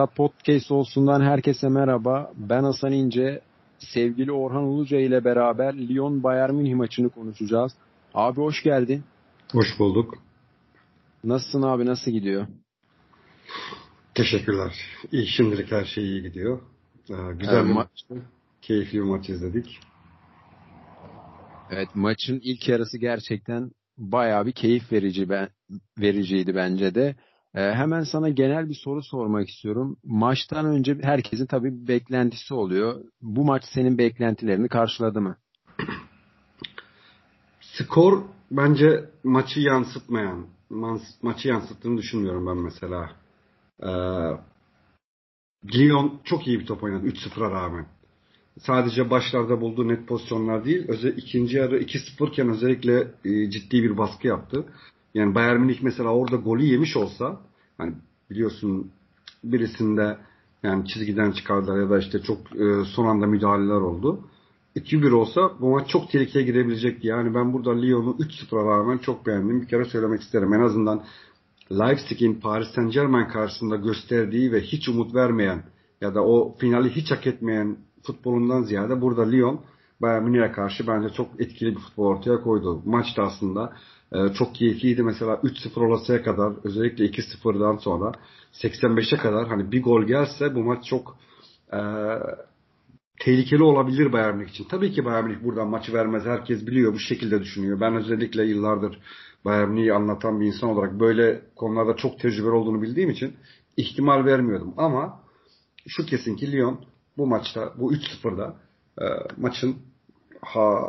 Maksat Podcast olsundan herkese merhaba. Ben Hasan İnce. Sevgili Orhan Uluca ile beraber Lyon Bayern Münih maçını konuşacağız. Abi hoş geldin. Hoş bulduk. Nasılsın abi? Nasıl gidiyor? Teşekkürler. İyi, şimdilik her şey iyi gidiyor. Ee, güzel evet, bir maçtı. Keyifli bir maç izledik. Evet maçın ilk yarısı gerçekten bayağı bir keyif verici ben, vericiydi bence de. Ee, hemen sana genel bir soru sormak istiyorum. Maçtan önce herkesin tabii beklentisi oluyor. Bu maç senin beklentilerini karşıladı mı? Skor bence maçı yansıtmayan, maçı yansıttığını düşünmüyorum ben mesela. Ee, Lyon çok iyi bir top oynadı 3-0'a rağmen. Sadece başlarda bulduğu net pozisyonlar değil, özel ikinci yarı 2-0 iken özellikle e, ciddi bir baskı yaptı. Yani Bayern Münih mesela orada golü yemiş olsa hani biliyorsun birisinde yani çizgiden çıkardılar ya da işte çok e, son anda müdahaleler oldu. 2-1 olsa bu maç çok tehlikeye girebilecekti. Yani ben burada Lyon'u 3-0'a rağmen çok beğendim. Bir kere söylemek isterim. En azından Leipzig'in Paris Saint Germain karşısında gösterdiği ve hiç umut vermeyen ya da o finali hiç hak etmeyen futbolundan ziyade burada Lyon Bayern Münih'e karşı bence çok etkili bir futbol ortaya koydu. Maç da aslında e, çok keyifliydi. Mesela 3-0 olasıya kadar özellikle 2-0'dan sonra 85'e kadar hani bir gol gelse bu maç çok e, tehlikeli olabilir Bayern Münih için. Tabii ki Bayern Münih buradan maçı vermez. Herkes biliyor bu şekilde düşünüyor. Ben özellikle yıllardır Bayern Münih'i anlatan bir insan olarak böyle konularda çok tecrübeli olduğunu bildiğim için ihtimal vermiyordum. Ama şu kesin ki Lyon bu maçta bu 3-0'da e, maçın ha,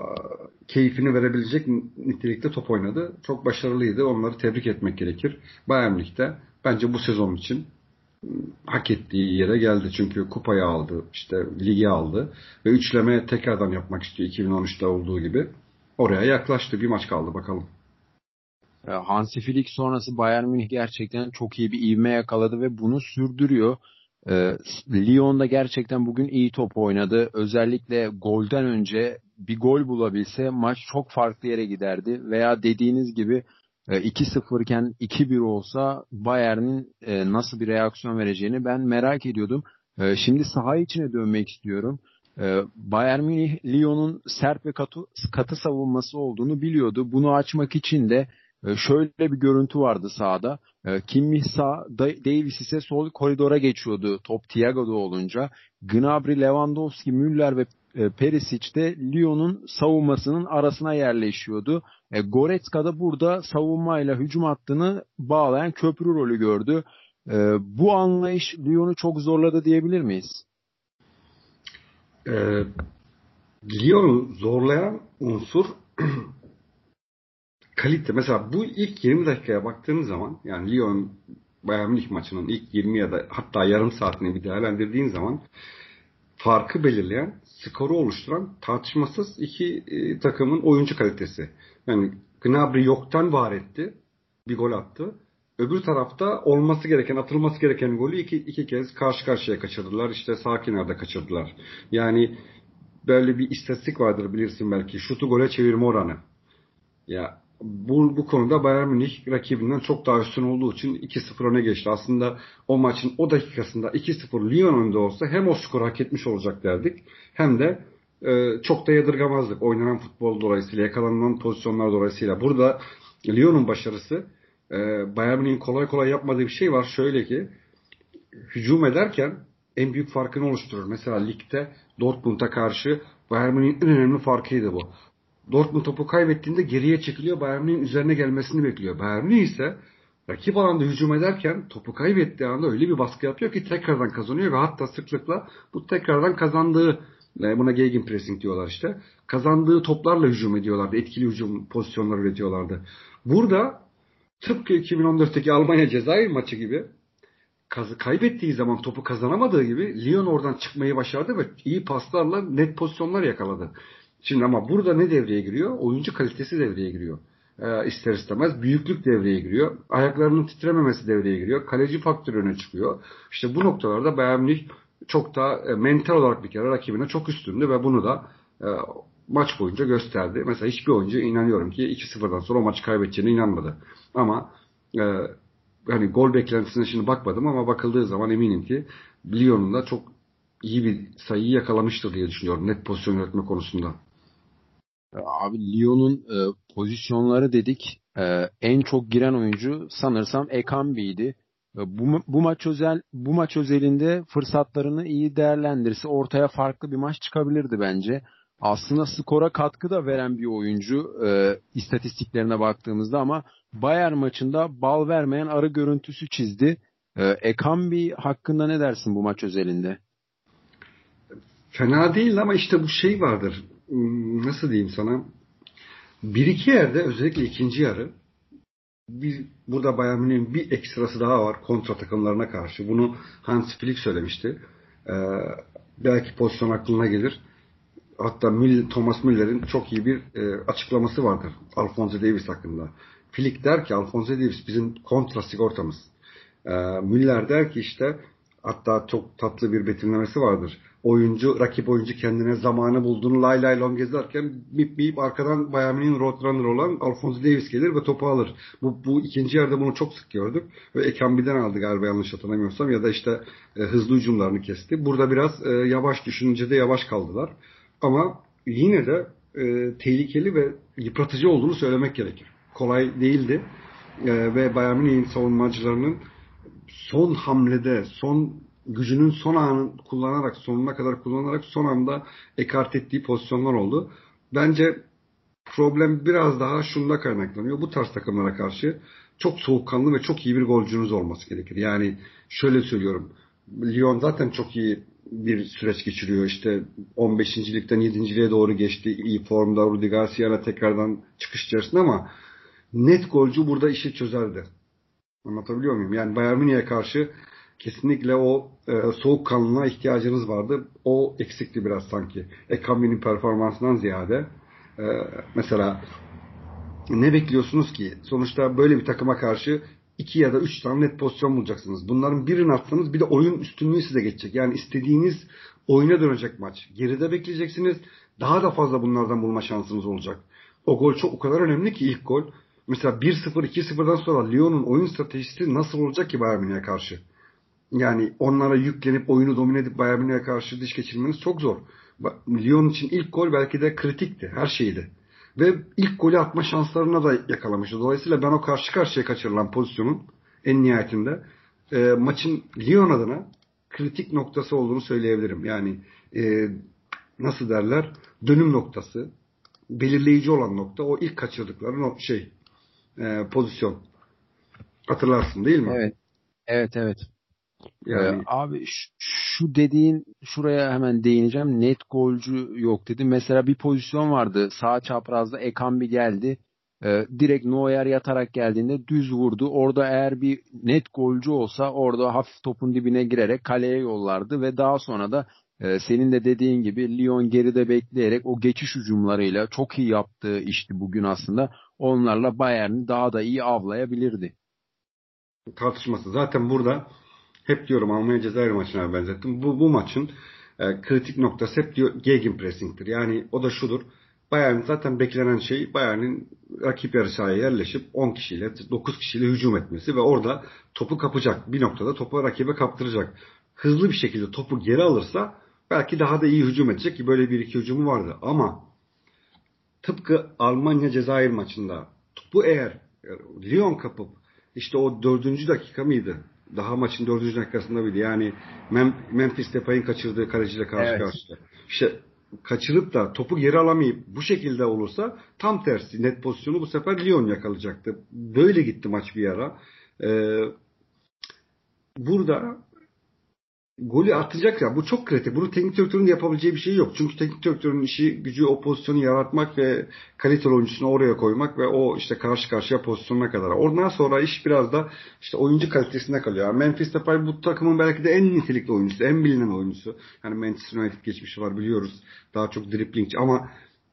keyfini verebilecek nitelikte top oynadı. Çok başarılıydı. Onları tebrik etmek gerekir. Bayern Münih'te bence bu sezon için hak ettiği yere geldi. Çünkü kupayı aldı, işte ligi aldı ve üçleme tekrardan yapmak istiyor 2013'te olduğu gibi. Oraya yaklaştı. Bir maç kaldı bakalım. Hansi Flick sonrası Bayern Münih gerçekten çok iyi bir ivme yakaladı ve bunu sürdürüyor. Ee, Lyon da gerçekten bugün iyi top oynadı. Özellikle golden önce bir gol bulabilse maç çok farklı yere giderdi. Veya dediğiniz gibi 2-0 e, iken 2-1 olsa Bayern'in e, nasıl bir reaksiyon vereceğini ben merak ediyordum. E, şimdi saha içine dönmek istiyorum. Bayern Münih Lyon'un sert ve katı, katı savunması olduğunu biliyordu. Bunu açmak için de şöyle bir görüntü vardı sahada. Kimmih sağ, Davis ise sol koridora geçiyordu top Thiago'da olunca. Gnabry, Lewandowski, Müller ve e, Perisic de Lyon'un savunmasının arasına yerleşiyordu. E, Goretzka da burada savunmayla hücum hattını bağlayan köprü rolü gördü. E, bu anlayış Lyon'u çok zorladı diyebilir miyiz? E, Lyon'u zorlayan unsur kalite. Mesela bu ilk 20 dakikaya baktığınız zaman yani Lyon Bayern Münih maçının ilk 20 ya da hatta yarım saatini bir değerlendirdiğin zaman farkı belirleyen, skoru oluşturan tartışmasız iki e, takımın oyuncu kalitesi. Yani Gnabry yoktan var etti. Bir gol attı. Öbür tarafta olması gereken, atılması gereken golü iki, iki kez karşı karşıya kaçırdılar. İşte sağ kenarda kaçırdılar. Yani böyle bir istatistik vardır bilirsin belki. Şutu gole çevirme oranı. Ya bu, bu konuda Bayern Münih rakibinden çok daha üstün olduğu için 2-0 öne geçti. Aslında o maçın o dakikasında 2-0 Lyon önde olsa hem o skoru hak etmiş olacak derdik hem de e, çok da yadırgamazdık oynanan futbol dolayısıyla, yakalanan pozisyonlar dolayısıyla. Burada Lyon'un başarısı e, Bayern Münih'in kolay kolay yapmadığı bir şey var. Şöyle ki hücum ederken en büyük farkını oluşturur. Mesela ligde Dortmund'a karşı Bayern Münih'in en önemli farkıydı bu. Dortmund topu kaybettiğinde geriye çekiliyor. Bayern Münih'in üzerine gelmesini bekliyor. Bayern Münih ise rakip alanda hücum ederken topu kaybettiği anda öyle bir baskı yapıyor ki tekrardan kazanıyor ve hatta sıklıkla bu tekrardan kazandığı buna gegenpressing diyorlar işte. Kazandığı toplarla hücum ediyorlardı. Etkili hücum pozisyonları üretiyorlardı. Burada tıpkı 2014'teki Almanya Cezayir maçı gibi kaybettiği zaman topu kazanamadığı gibi Lyon oradan çıkmayı başardı ve iyi paslarla net pozisyonlar yakaladı. Şimdi ama burada ne devreye giriyor? Oyuncu kalitesi devreye giriyor. Ee, ister istemez büyüklük devreye giriyor. Ayaklarının titrememesi devreye giriyor. Kaleci faktörü öne çıkıyor. İşte bu noktalarda Bayern Münih çok da e, mental olarak bir kere rakibine çok üstündü ve bunu da e, maç boyunca gösterdi. Mesela hiçbir oyuncu inanıyorum ki 2-0'dan sonra o maçı kaybedeceğine inanmadı. Ama e, hani gol beklentisine şimdi bakmadım ama bakıldığı zaman eminim ki Lyon'un da çok iyi bir sayıyı yakalamıştır diye düşünüyorum net pozisyon yönetme konusunda. Abi Lyon'un e, pozisyonları dedik. E, en çok giren oyuncu sanırsam Ekambi'ydi. E, bu, bu maç özel bu maç özelinde fırsatlarını iyi değerlendirse ortaya farklı bir maç çıkabilirdi bence. Aslında skora katkı da veren bir oyuncu e, istatistiklerine baktığımızda ama Bayern maçında bal vermeyen arı görüntüsü çizdi. E, Ekambi hakkında ne dersin bu maç özelinde? Fena değil ama işte bu şey vardır. Hmm, nasıl diyeyim sana? Bir iki yerde özellikle ikinci yarı bir, burada Bayern Münih'in bir ekstrası daha var kontra takımlarına karşı. Bunu Hans Flick söylemişti. Ee, belki pozisyon aklına gelir. Hatta Thomas Müller'in çok iyi bir e, açıklaması vardır Alfonso Davis hakkında. Flick der ki Alfonso Davis bizim kontra sigortamız. Ee, Müller der ki işte hatta çok tatlı bir betimlemesi vardır oyuncu, rakip oyuncu kendine zamanı bulduğunu lay lay long gezerken bip bip arkadan Münih'in roadrunner olan Alfonso Davis gelir ve topu alır. Bu, bu ikinci yarıda bunu çok sık gördük. Ve Ekambi'den aldı galiba yanlış hatırlamıyorsam ya da işte e, hızlı hücumlarını kesti. Burada biraz e, yavaş düşününce de yavaş kaldılar. Ama yine de e, tehlikeli ve yıpratıcı olduğunu söylemek gerekir. Kolay değildi. E, ve Bayern savunmacılarının son hamlede, son gücünün son anını kullanarak, sonuna kadar kullanarak son anda ekart ettiği pozisyonlar oldu. Bence problem biraz daha şunda kaynaklanıyor. Bu tarz takımlara karşı çok soğukkanlı ve çok iyi bir golcünüz olması gerekir. Yani şöyle söylüyorum. Lyon zaten çok iyi bir süreç geçiriyor. İşte 15. ligden 7. liğe doğru geçti. İyi formda Rudi Garcia'yla tekrardan çıkış içerisinde ama net golcü burada işi çözerdi. Anlatabiliyor muyum? Yani Bayern Münih'e karşı kesinlikle o e, soğukkanlılığa ihtiyacınız vardı. O eksikti biraz sanki. Ekambi'nin performansından ziyade. E, mesela ne bekliyorsunuz ki? Sonuçta böyle bir takıma karşı iki ya da üç tane net pozisyon bulacaksınız. Bunların birini atsanız bir de oyun üstünlüğü size geçecek. Yani istediğiniz oyuna dönecek maç. Geride bekleyeceksiniz. Daha da fazla bunlardan bulma şansınız olacak. O gol çok o kadar önemli ki ilk gol. Mesela 1-0, 2-0'dan sonra Lyon'un oyun stratejisi nasıl olacak ki Bayern Münih'e karşı? Yani onlara yüklenip oyunu domine edip Bayern Münih'e karşı diş geçirmeniz çok zor. Lyon için ilk gol belki de kritikti. Her şeydi. Ve ilk golü atma şanslarına da yakalamıştı. Dolayısıyla ben o karşı karşıya kaçırılan pozisyonun en nihayetinde e, maçın Lyon adına kritik noktası olduğunu söyleyebilirim. Yani e, nasıl derler dönüm noktası belirleyici olan nokta o ilk kaçırdıkları o şey e, pozisyon. Hatırlarsın değil mi? Evet. Evet evet. Yani... Ee, abi şu dediğin şuraya hemen değineceğim. Net golcü yok dedi. Mesela bir pozisyon vardı. Sağ çaprazda Ekambi geldi. Ee, direkt Neuer yatarak geldiğinde düz vurdu. Orada eğer bir net golcü olsa orada hafif topun dibine girerek kaleye yollardı ve daha sonra da e, senin de dediğin gibi Lyon geride bekleyerek o geçiş hücumlarıyla çok iyi yaptığı işti bugün aslında. Onlarla Bayern'i daha da iyi avlayabilirdi. Tartışması. Zaten burada hep diyorum Almanya Cezayir maçına benzettim. Bu, bu maçın e, kritik noktası hep diyor gegenpressing'tir. Yani o da şudur. Bayern zaten beklenen şey Bayern'in rakip yarı sahaya yerleşip 10 kişiyle 9 kişiyle hücum etmesi ve orada topu kapacak. Bir noktada topu rakibe kaptıracak. Hızlı bir şekilde topu geri alırsa belki daha da iyi hücum edecek ki böyle bir iki hücumu vardı. Ama tıpkı Almanya Cezayir maçında topu eğer Lyon kapıp işte o dördüncü dakika mıydı? Daha maçın dördüncü dakikasında bile yani Mem Memphis Depay'ın kaçırdığı kaleciyle karşı evet. karşıya. İşte kaçırıp da topu geri alamayıp bu şekilde olursa tam tersi net pozisyonu bu sefer Lyon yakalayacaktı. Böyle gitti maç bir ara. Ee, burada golü atacak ya bu çok kritik. Bunu teknik direktörün yapabileceği bir şey yok. Çünkü teknik direktörün işi gücü o pozisyonu yaratmak ve kaliteli oyuncusunu oraya koymak ve o işte karşı karşıya pozisyonuna kadar. Oradan sonra iş biraz da işte oyuncu kalitesine kalıyor. Memphis Depay bu takımın belki de en nitelikli oyuncusu, en bilinen oyuncusu. Yani Manchester United geçmişi var biliyoruz. Daha çok driplingçi ama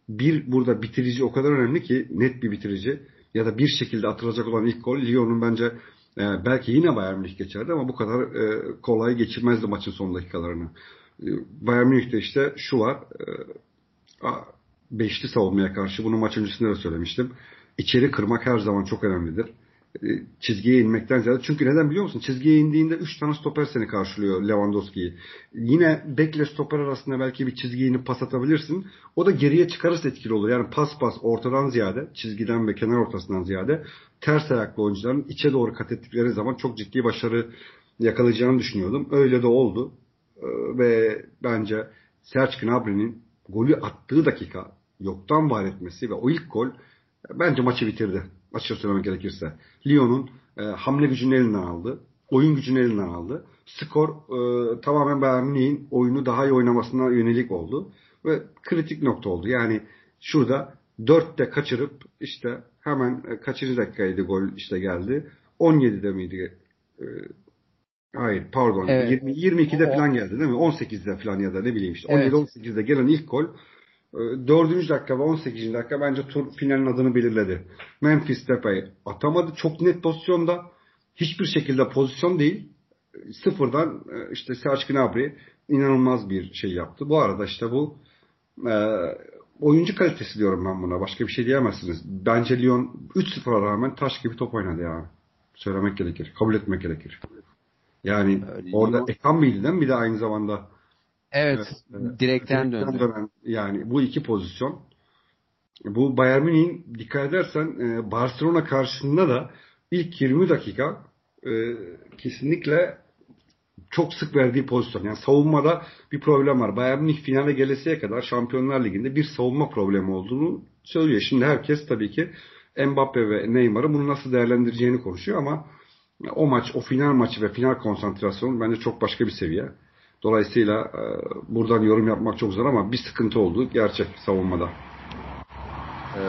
bir burada bitirici o kadar önemli ki net bir bitirici ya da bir şekilde atılacak olan ilk gol Lyon'un bence belki yine Bayern Münih geçerdi ama bu kadar e, kolay geçirmezdi maçın son dakikalarını. E, Bayern Münih'te işte şu var. E, beşli savunmaya karşı bunu maç öncesinde de söylemiştim. İçeri kırmak her zaman çok önemlidir. E, çizgiye inmekten ziyade. Çünkü neden biliyor musun? Çizgiye indiğinde 3 tane stoper seni karşılıyor Lewandowski'yi. Yine bekle stoper arasında belki bir çizgiye inip pas atabilirsin. O da geriye çıkarırsa etkili olur. Yani pas pas ortadan ziyade, çizgiden ve kenar ortasından ziyade ters ayaklı oyuncuların içe doğru kat ettikleri zaman çok ciddi başarı yakalayacağını düşünüyordum. Öyle de oldu. Ee, ve bence Serge Gnabry'nin golü attığı dakika yoktan var etmesi ve o ilk gol bence maçı bitirdi. Açıkça söylemek gerekirse. Lyon'un e, hamle gücünü elinden aldı. Oyun gücünü elinden aldı. Skor e, tamamen Bayern Münih'in oyunu daha iyi oynamasına yönelik oldu. Ve kritik nokta oldu. Yani şurada 4'te kaçırıp işte hemen e, kaçıncı dakikaydı gol işte geldi. 17'de miydi? E, hayır pardon. Evet. 20, 22'de falan geldi değil mi? 18'de falan ya da ne bileyim işte. 17-18'de gelen ilk gol 4. Ee, dakika ve 18. dakika bence tur finalin adını belirledi. Memphis Depay atamadı. Çok net pozisyonda. Hiçbir şekilde pozisyon değil. Sıfırdan e, işte Serge Gnabry inanılmaz bir şey yaptı. Bu arada işte bu e, oyuncu kalitesi diyorum ben buna. Başka bir şey diyemezsiniz. Bence Lyon 3-0'a rağmen taş gibi top oynadı yani. Söylemek gerekir. Kabul etmek gerekir. Yani Öyle orada Ekambi'den bir de aynı zamanda Evet, evet direkten, direkten döndü. Dönen, yani bu iki pozisyon. Bu Bayern Münih'in dikkat edersen e, Barcelona karşısında da ilk 20 dakika e, kesinlikle çok sık verdiği pozisyon. Yani savunmada bir problem var. Bayern Münih finale gelesiye kadar Şampiyonlar Ligi'nde bir savunma problemi olduğunu söylüyor. Şimdi herkes tabii ki Mbappe ve Neymar'ı bunu nasıl değerlendireceğini konuşuyor ama o maç, o final maçı ve final konsantrasyonu bence çok başka bir seviye. Dolayısıyla e, buradan yorum yapmak çok zor ama bir sıkıntı oldu gerçek savunmada. Ee,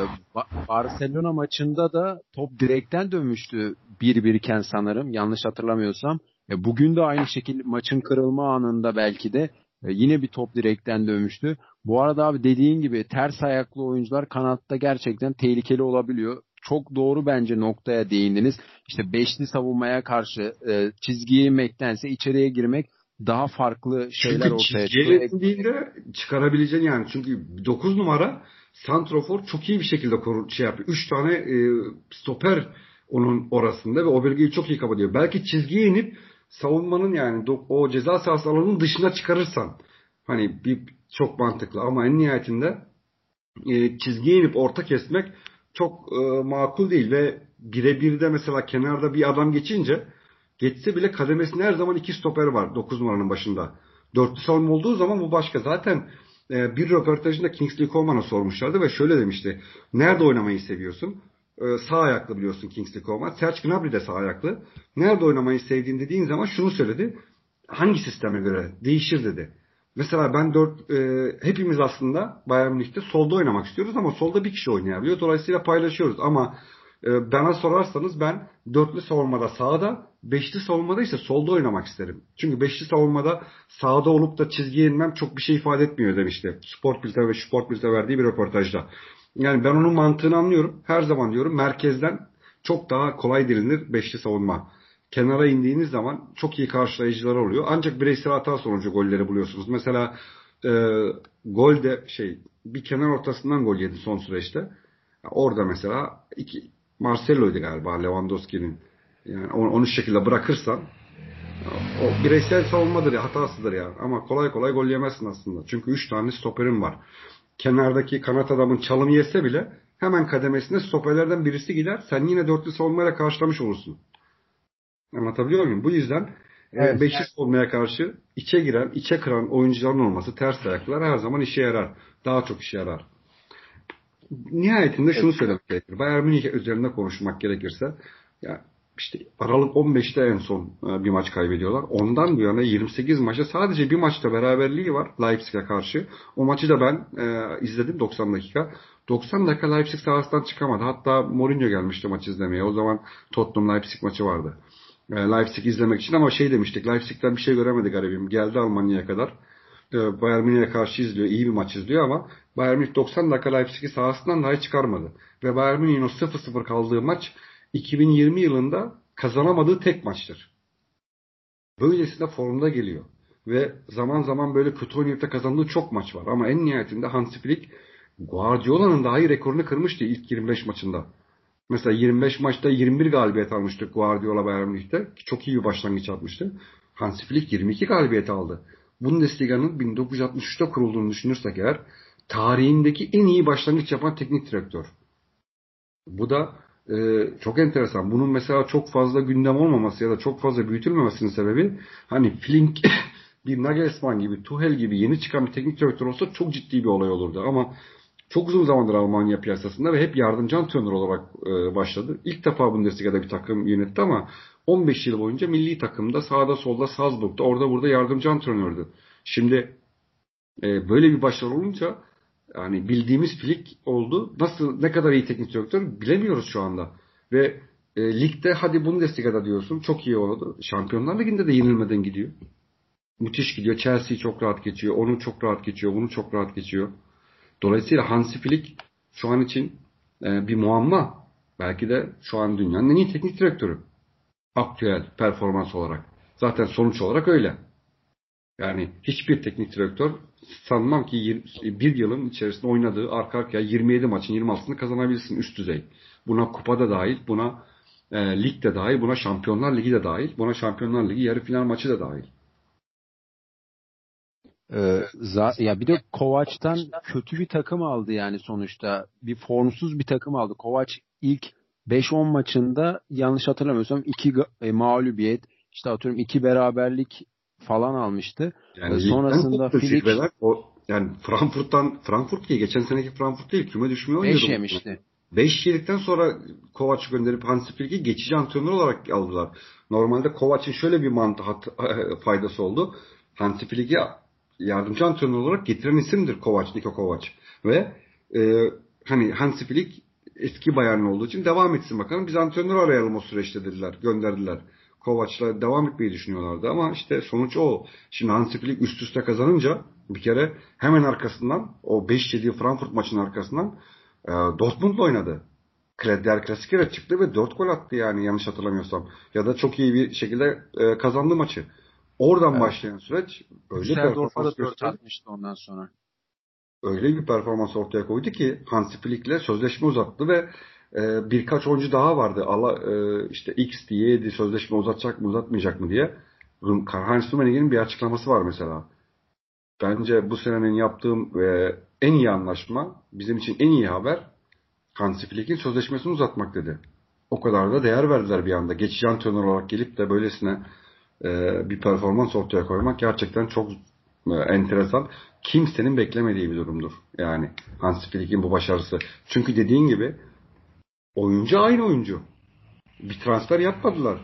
Barcelona maçında da top direkten dönmüştü 1-1 iken sanırım yanlış hatırlamıyorsam. E, bugün de aynı şekilde maçın kırılma anında belki de e, yine bir top direkten dönmüştü. Bu arada abi dediğin gibi ters ayaklı oyuncular kanatta gerçekten tehlikeli olabiliyor. Çok doğru bence noktaya değindiniz. İşte beşli savunmaya karşı çizgiye inmektense içeriye girmek daha farklı şeyler çünkü ortaya çıkıyor. Çünkü de çıkarabileceğin yani çünkü 9 numara Santrofor çok iyi bir şekilde koru, şey yapıyor. 3 tane e, stoper onun orasında ve o bölgeyi çok iyi kapatıyor. Belki çizgiye inip savunmanın yani o ceza sahası alanının dışına çıkarırsan hani bir çok mantıklı ama en nihayetinde e, çizgiye inip orta kesmek çok e, makul değil ve birebir de mesela kenarda bir adam geçince Geçse bile kademesinde her zaman iki stoper var 9 numaranın başında. Dörtlü savunma olduğu zaman bu başka. Zaten e, bir röportajında Kingsley Coman'a sormuşlardı ve şöyle demişti. Nerede oynamayı seviyorsun? E, sağ ayaklı biliyorsun Kingsley Coman. Serge Gnabry de sağ ayaklı. Nerede oynamayı sevdiğin dediğin zaman şunu söyledi. Hangi sisteme göre? Değişir dedi. Mesela ben dört, e, hepimiz aslında Bayern Münih'te solda oynamak istiyoruz ama solda bir kişi oynayabiliyor. Dolayısıyla paylaşıyoruz ama e, bana sorarsanız ben dörtlü savunmada sağda, beşli savunmada ise solda oynamak isterim. Çünkü beşli savunmada sağda olup da çizgiye inmem çok bir şey ifade etmiyor demişti. Sport Bilte ve Sport Bilte verdiği bir röportajda. Yani ben onun mantığını anlıyorum. Her zaman diyorum merkezden çok daha kolay dilinir beşli savunma. Kenara indiğiniz zaman çok iyi karşılayıcılar oluyor. Ancak bireysel hata sonucu golleri buluyorsunuz. Mesela e, gol de şey bir kenar ortasından gol yedi son süreçte. Orada mesela iki, Marcelo'ydu galiba Lewandowski'nin. Yani onu, onu şekilde bırakırsan o bireysel savunmadır ya hatasıdır ya. Ama kolay kolay gol yemezsin aslında. Çünkü 3 tane stoperin var. Kenardaki kanat adamın çalım yese bile hemen kademesinde stoperlerden birisi gider. Sen yine dörtlü savunmayla karşılamış olursun. Anlatabiliyor muyum? Bu yüzden e, evet. beşli savunmaya karşı içe giren, içe kıran oyuncuların olması ters ayaklar her zaman işe yarar. Daha çok işe yarar nihayetinde şunu söylemek gerekir. Bayern Münih üzerinde konuşmak gerekirse ya işte Aralık 15'te en son e, bir maç kaybediyorlar. Ondan bu yana 28 maçta sadece bir maçta beraberliği var Leipzig'e karşı. O maçı da ben e, izledim 90 dakika. 90 dakika Leipzig sahasından çıkamadı. Hatta Mourinho gelmişti maç izlemeye. O zaman Tottenham Leipzig maçı vardı. E, Leipzig izlemek için ama şey demiştik. Leipzig'ten bir şey göremedi garibim. Geldi Almanya'ya kadar. E, Bayern Münih'e karşı izliyor. iyi bir maç izliyor ama Bayern Münih 90 dakika Leipzig'i sahasından dahi çıkarmadı. Ve Bayern Münih'in o 0-0 kaldığı maç 2020 yılında kazanamadığı tek maçtır. Böylesine formda geliyor. Ve zaman zaman böyle kötü oynayıp da kazandığı çok maç var. Ama en nihayetinde Hansi Flick Guardiola'nın dahi rekorunu kırmıştı ilk 25 maçında. Mesela 25 maçta 21 galibiyet almıştı Guardiola Bayern Münih'te. Çok iyi bir başlangıç yapmıştı. Hansi Flick 22 galibiyet aldı. Bundesliga'nın 1963'te kurulduğunu düşünürsek eğer tarihindeki en iyi başlangıç yapan teknik direktör. Bu da e, çok enteresan. Bunun mesela çok fazla gündem olmaması ya da çok fazla büyütülmemesinin sebebi hani Flink bir Nagelsmann gibi, Tuchel gibi yeni çıkan bir teknik direktör olsa çok ciddi bir olay olurdu. Ama çok uzun zamandır Almanya piyasasında ve hep yardımcı antrenör olarak e, başladı. İlk defa Bundesliga'da bir takım yönetti ama 15 yıl boyunca milli takımda sağda solda Salzburg'da orada burada yardımcı antrenördü. Şimdi e, böyle bir başarı olunca yani bildiğimiz Flick oldu. Nasıl ne kadar iyi teknik direktör bilemiyoruz şu anda. Ve e, ligde hadi Bundesliga'da diyorsun çok iyi oldu. Şampiyonlar Ligi'nde de yenilmeden gidiyor. Müthiş gidiyor. Chelsea çok rahat geçiyor. Onu çok rahat geçiyor. Bunu çok rahat geçiyor. Dolayısıyla Hansi Flick şu an için e, bir muamma. Belki de şu an dünyanın en iyi teknik direktörü. Aktüel performans olarak. Zaten sonuç olarak öyle. Yani hiçbir teknik direktör sanmam ki bir yılın içerisinde oynadığı arka arkaya 27 maçın 26'sını kazanabilsin üst düzey. Buna kupada dahil, buna e, lig de dahil, buna Şampiyonlar Ligi de dahil, buna Şampiyonlar Ligi yarı final maçı da dahil. Ee, ya bir de Kovaç'tan kötü bir takım aldı yani sonuçta. Bir formsuz bir takım aldı. Kovaç ilk 5-10 maçında yanlış hatırlamıyorsam 2 e, mağlubiyet, işte atıyorum 2 beraberlik falan almıştı. Yani ee, sonrasında Flick o yani Frankfurt'tan Frankfurt diye geçen seneki Frankfurt değil küme oynuyordu. 5 yemişti. 5 yedikten sonra Kovac gönderip Hansi Flick'i geçici antrenör olarak aldılar. Normalde Kovac'ın şöyle bir mantı faydası oldu. Hansi Flick'i yardımcı antrenör olarak getiren isimdir Kovac, Niko Kovac. Ve e, hani Hansi Flick eski bayan olduğu için devam etsin bakalım. Biz antrenör arayalım o süreçte dediler. Gönderdiler. Kovac'la devam etmeyi düşünüyorlardı ama işte sonuç o. Şimdi Hansi Flick üst üste kazanınca bir kere hemen arkasından o 5 7 Frankfurt maçının arkasından e, Dortmund'la oynadı. Der Klasikere çıktı ve 4 gol attı yani yanlış hatırlamıyorsam. Ya da çok iyi bir şekilde e, kazandı maçı. Oradan evet. başlayan süreç öyle 4 atmıştı ondan sonra. Öyle bir performans ortaya koydu ki Hansi Flick'le sözleşme uzattı ve e, birkaç oyuncu daha vardı. Allah e, işte X diyeydi sözleşme uzatacak mı uzatmayacak mı diye. Karl-Heinz Rummenigge'nin bir açıklaması var mesela. Bence bu senenin yaptığım e, en iyi anlaşma bizim için en iyi haber Hansi Flick'in sözleşmesini uzatmak dedi. O kadar da değer verdiler bir anda. Geçici antrenör olarak gelip de böylesine e, bir performans ortaya koymak gerçekten çok e, enteresan. Kimsenin beklemediği bir durumdur. Yani Hans Flick'in bu başarısı. Çünkü dediğin gibi oyuncu aynı oyuncu. Bir transfer yapmadılar.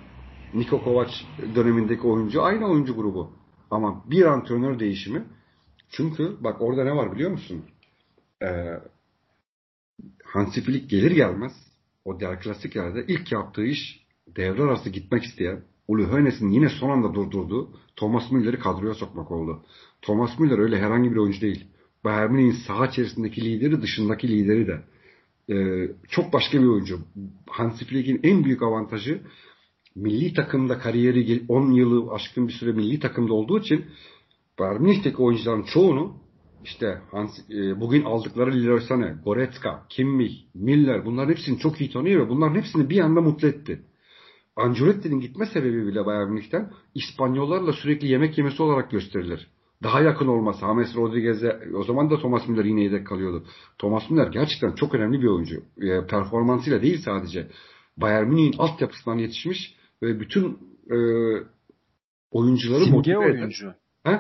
Niko Kovac dönemindeki oyuncu aynı oyuncu grubu. Ama bir antrenör değişimi. Çünkü bak orada ne var biliyor musun? Ee, Hansi Flick gelir gelmez o Der Klasiker'de ilk yaptığı iş devre arası gitmek isteyen Uli Hoeneß'in yine son anda durdurduğu Thomas Müller'i kadroya sokmak oldu. Thomas Müller öyle herhangi bir oyuncu değil. Bayern Münih'in saha içerisindeki lideri dışındaki lideri de. Ee, çok başka bir oyuncu. Hansi Flick'in en büyük avantajı milli takımda kariyeri 10 yılı aşkın bir süre milli takımda olduğu için Bayern Münih'teki oyuncuların çoğunu işte Hans, e, bugün aldıkları Leroy Sané, Goretzka, Kimmich, Miller bunların hepsini çok iyi tanıyor ve bunların hepsini bir anda mutlu etti. Ancelotti'nin gitme sebebi bile Bayern Münih'ten İspanyollarla sürekli yemek yemesi olarak gösterilir. Daha yakın olması. James Rodriguez'e o zaman da Thomas Müller yine yedek kalıyordu. Thomas Müller gerçekten çok önemli bir oyuncu. E, performansıyla değil sadece. Bayern Münih'in altyapısından yetişmiş ve bütün e, oyuncuları Simge motive oyuncu. He?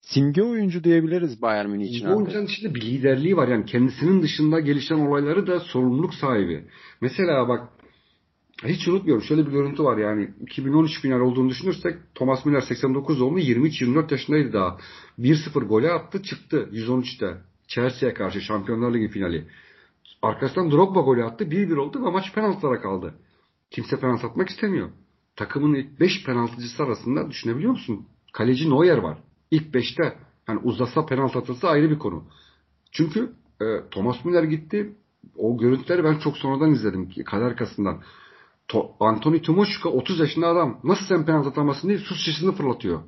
Simge oyuncu diyebiliriz Bayern Münih için. Simge oyuncunun içinde bir liderliği var. Yani kendisinin dışında gelişen olayları da sorumluluk sahibi. Mesela bak hiç unutmuyorum. Şöyle bir görüntü var yani 2013 final olduğunu düşünürsek Thomas Müller 89 doğumlu 23-24 yaşındaydı daha. 1-0 gole attı çıktı 113'te. Chelsea'ye karşı Şampiyonlar Ligi finali. Arkasından Drogba golü attı 1-1 oldu ve maç penaltılara kaldı. Kimse penaltı atmak istemiyor. Takımın ilk 5 penaltıcısı arasında düşünebiliyor musun? Kaleci Neuer var. İlk 5'te. Hani uzasa penaltı atılsa ayrı bir konu. Çünkü e, Thomas Müller gitti. O görüntüleri ben çok sonradan izledim. Kader arkasından. To Anthony Timoşka 30 yaşında adam. Nasıl sen penaltı atamazsın diye sus şişesini fırlatıyor.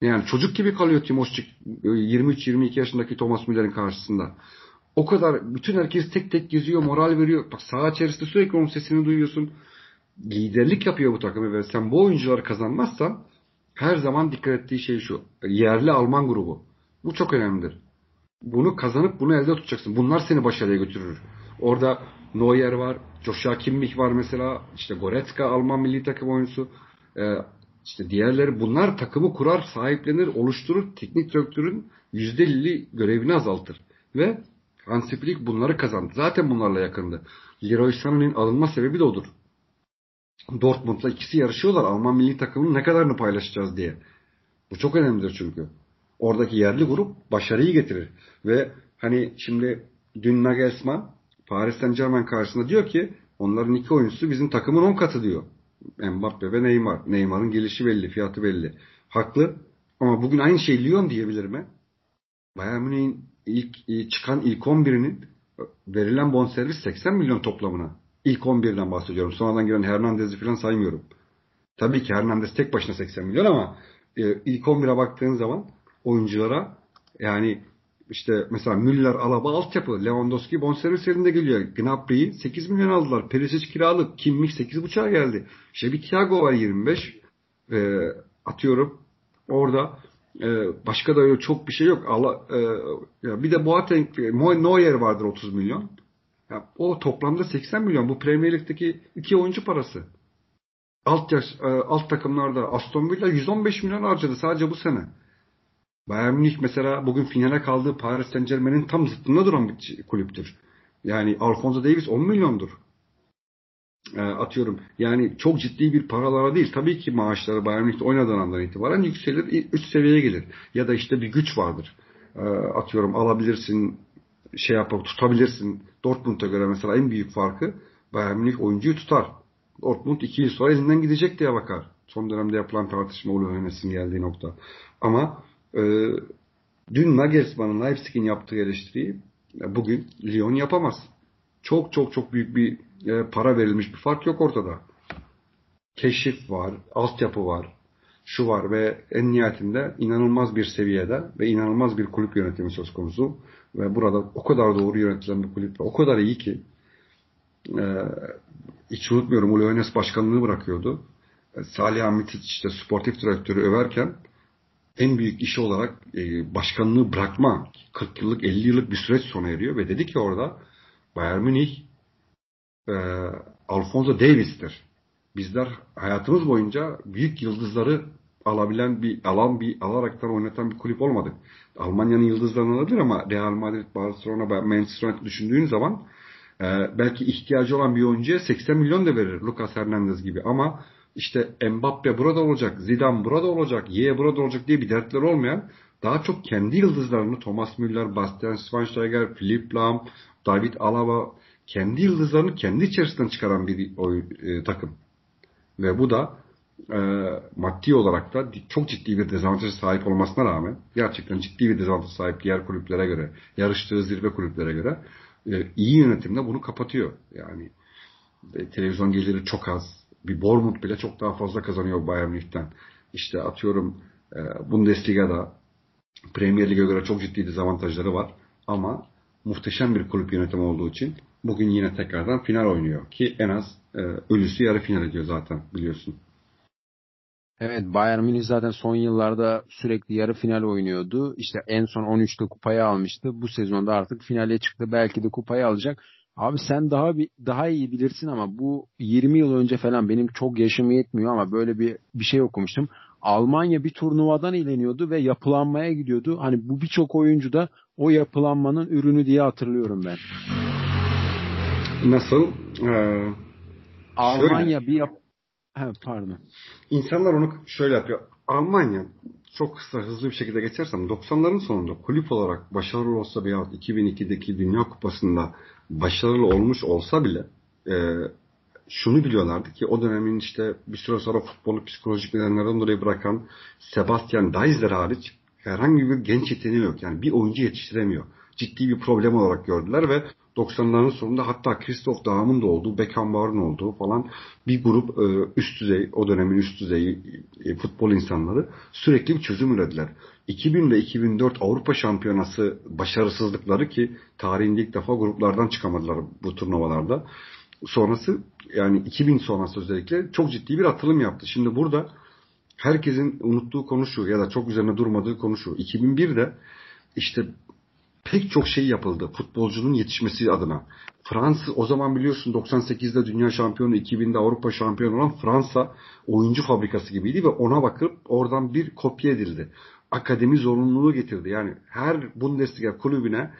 Yani çocuk gibi kalıyor Timoşçuk 23-22 yaşındaki Thomas Müller'in karşısında. O kadar bütün herkes tek tek geziyor, moral veriyor. Bak saha içerisinde sürekli onun sesini duyuyorsun. Liderlik yapıyor bu takımı ve sen bu oyuncuları kazanmazsan her zaman dikkat ettiği şey şu. Yerli Alman grubu. Bu çok önemlidir. Bunu kazanıp bunu elde tutacaksın. Bunlar seni başarıya götürür. Orada Neuer var, Joshua Kimmich var mesela, işte Goretzka Alman milli takım oyuncusu. Ee, işte diğerleri bunlar takımı kurar, sahiplenir, oluşturur. Teknik direktörün %50 görevini azaltır. Ve Hansi Flick bunları kazandı. Zaten bunlarla yakındı. Leroy Sané'nin alınma sebebi de odur. Dortmund'la ikisi yarışıyorlar. Alman milli takımının ne kadarını paylaşacağız diye. Bu çok önemlidir çünkü. Oradaki yerli grup başarıyı getirir. Ve hani şimdi dün Nagelsmann Paris Saint Germain karşısında diyor ki onların iki oyuncusu bizim takımın on katı diyor. Mbappe ve Neymar. Neymar'ın gelişi belli, fiyatı belli. Haklı. Ama bugün aynı şey Lyon diyebilir mi? Bayern Münih'in ilk çıkan ilk 11'inin verilen bonservis 80 milyon toplamına. İlk 11'den bahsediyorum. Sonradan giren Hernandez'i falan saymıyorum. Tabii ki Hernandez tek başına 80 milyon ama e, ilk 11'e baktığın zaman oyunculara yani işte mesela Müller, Alaba altyapı, Lewandowski bonservis elinde geliyor. Gnabry'i 8 milyon aldılar. Perisic kiralık. Kimmich 8.5'a geldi. İşte bir Thiago var 25. E, atıyorum. Orada e, başka da öyle çok bir şey yok. Allah, e, ya bir de Boateng, Neuer vardır 30 milyon. Ya, o toplamda 80 milyon. Bu Premier Lig'deki iki oyuncu parası. Alt yaş, e, alt takımlarda Aston Villa 115 milyon harcadı sadece bu sene. Bayern Münih mesela bugün finale kaldığı Paris Saint Germain'in tam zıttında duran bir kulüptür. Yani Alfonso Davis 10 milyondur. E, atıyorum. Yani çok ciddi bir paralara değil. Tabii ki maaşları Bayern Münih'te oynadığın andan itibaren yükselir, üst seviyeye gelir. Ya da işte bir güç vardır. E, atıyorum alabilirsin, şey yapıp tutabilirsin. Dortmund'a göre mesela en büyük farkı Bayern Münih oyuncuyu tutar. Dortmund iki yıl sonra elinden gidecek diye bakar. Son dönemde yapılan tartışma Ulu Hönes'in geldiği nokta. Ama dün Nagelsmann'ın Leipzig'in yaptığı eleştiriyi bugün Lyon yapamaz. Çok çok çok büyük bir e, para verilmiş bir fark yok ortada. Keşif var, altyapı var, şu var ve en nihayetinde inanılmaz bir seviyede ve inanılmaz bir kulüp yönetimi söz konusu. Ve burada o kadar doğru yönetilen bir kulüp ve o kadar iyi ki e, hiç unutmuyorum Ulu Önes başkanlığı bırakıyordu. E, Salih Ahmet işte sportif direktörü överken en büyük işi olarak e, başkanlığı bırakma 40 yıllık 50 yıllık bir süreç sona eriyor ve dedi ki orada Bayern Münih e, Alfonso Davis'tir. Bizler hayatımız boyunca büyük yıldızları alabilen bir alan bir alaraktan oynatan bir kulüp olmadık. Almanya'nın yıldızlarını alabilir ama Real Madrid, Barcelona, Manchester United düşündüğün zaman e, belki ihtiyacı olan bir oyuncuya 80 milyon da verir Lucas Hernandez gibi ama işte Mbappe burada olacak, Zidane burada olacak, Ye burada olacak diye bir dertler olmayan daha çok kendi yıldızlarını Thomas Müller, Bastian Schweinsteiger, Philipp Lahm, David Alaba kendi yıldızlarını kendi içerisinden çıkaran bir oyun, e, takım. Ve bu da e, maddi olarak da çok ciddi bir dezavantaja sahip olmasına rağmen gerçekten ciddi bir dezavantaja sahip diğer kulüplere göre, yarıştığı zirve kulüplere göre e, iyi yönetimde bunu kapatıyor. Yani e, televizyon geliri çok az. Bir Bournemouth bile çok daha fazla kazanıyor Bayern Münih'ten. İşte atıyorum e, Bundesliga'da Premier Lig'e göre çok ciddi dezavantajları var. Ama muhteşem bir kulüp yönetimi olduğu için bugün yine tekrardan final oynuyor. Ki en az e, ölüsü yarı final ediyor zaten biliyorsun. Evet Bayern Münih zaten son yıllarda sürekli yarı final oynuyordu. İşte en son 13'te kupayı almıştı. Bu sezonda artık finale çıktı. Belki de kupayı alacak. Abi sen daha bir daha iyi bilirsin ama bu 20 yıl önce falan benim çok yaşım yetmiyor ama böyle bir bir şey okumuştum. Almanya bir turnuvadan ileniyordu ve yapılanmaya gidiyordu. Hani bu birçok oyuncu da o yapılanmanın ürünü diye hatırlıyorum ben. Nasıl? Ee, Almanya şöyle. bir yap He, pardon. İnsanlar onu şöyle yapıyor. Almanya çok kısa hızlı bir şekilde geçersem 90'ların sonunda kulüp olarak başarılı olsa veya 2002'deki Dünya Kupası'nda başarılı olmuş olsa bile e, şunu biliyorlardı ki o dönemin işte bir süre sonra futbolu psikolojik nedenlerden dolayı bırakan Sebastian Deisler hariç herhangi bir genç yeteneği yok. Yani bir oyuncu yetiştiremiyor. Ciddi bir problem olarak gördüler ve 90'ların sonunda hatta Christoph Daum'un da olduğu, Beckenbauer'ın olduğu falan bir grup e, üst düzey, o dönemin üst düzey e, futbol insanları sürekli bir çözüm ürediler. 2000 ile 2004 Avrupa Şampiyonası başarısızlıkları ki tarihinde ilk defa gruplardan çıkamadılar bu turnuvalarda. Sonrası yani 2000 sonrası özellikle çok ciddi bir atılım yaptı. Şimdi burada herkesin unuttuğu konu şu ya da çok üzerine durmadığı konu şu. 2001'de işte pek çok şey yapıldı futbolcunun yetişmesi adına. Fransa o zaman biliyorsun 98'de dünya şampiyonu 2000'de Avrupa şampiyonu olan Fransa oyuncu fabrikası gibiydi ve ona bakıp oradan bir kopya edildi. Akademi zorunluluğu getirdi. Yani her Bundesliga kulübüne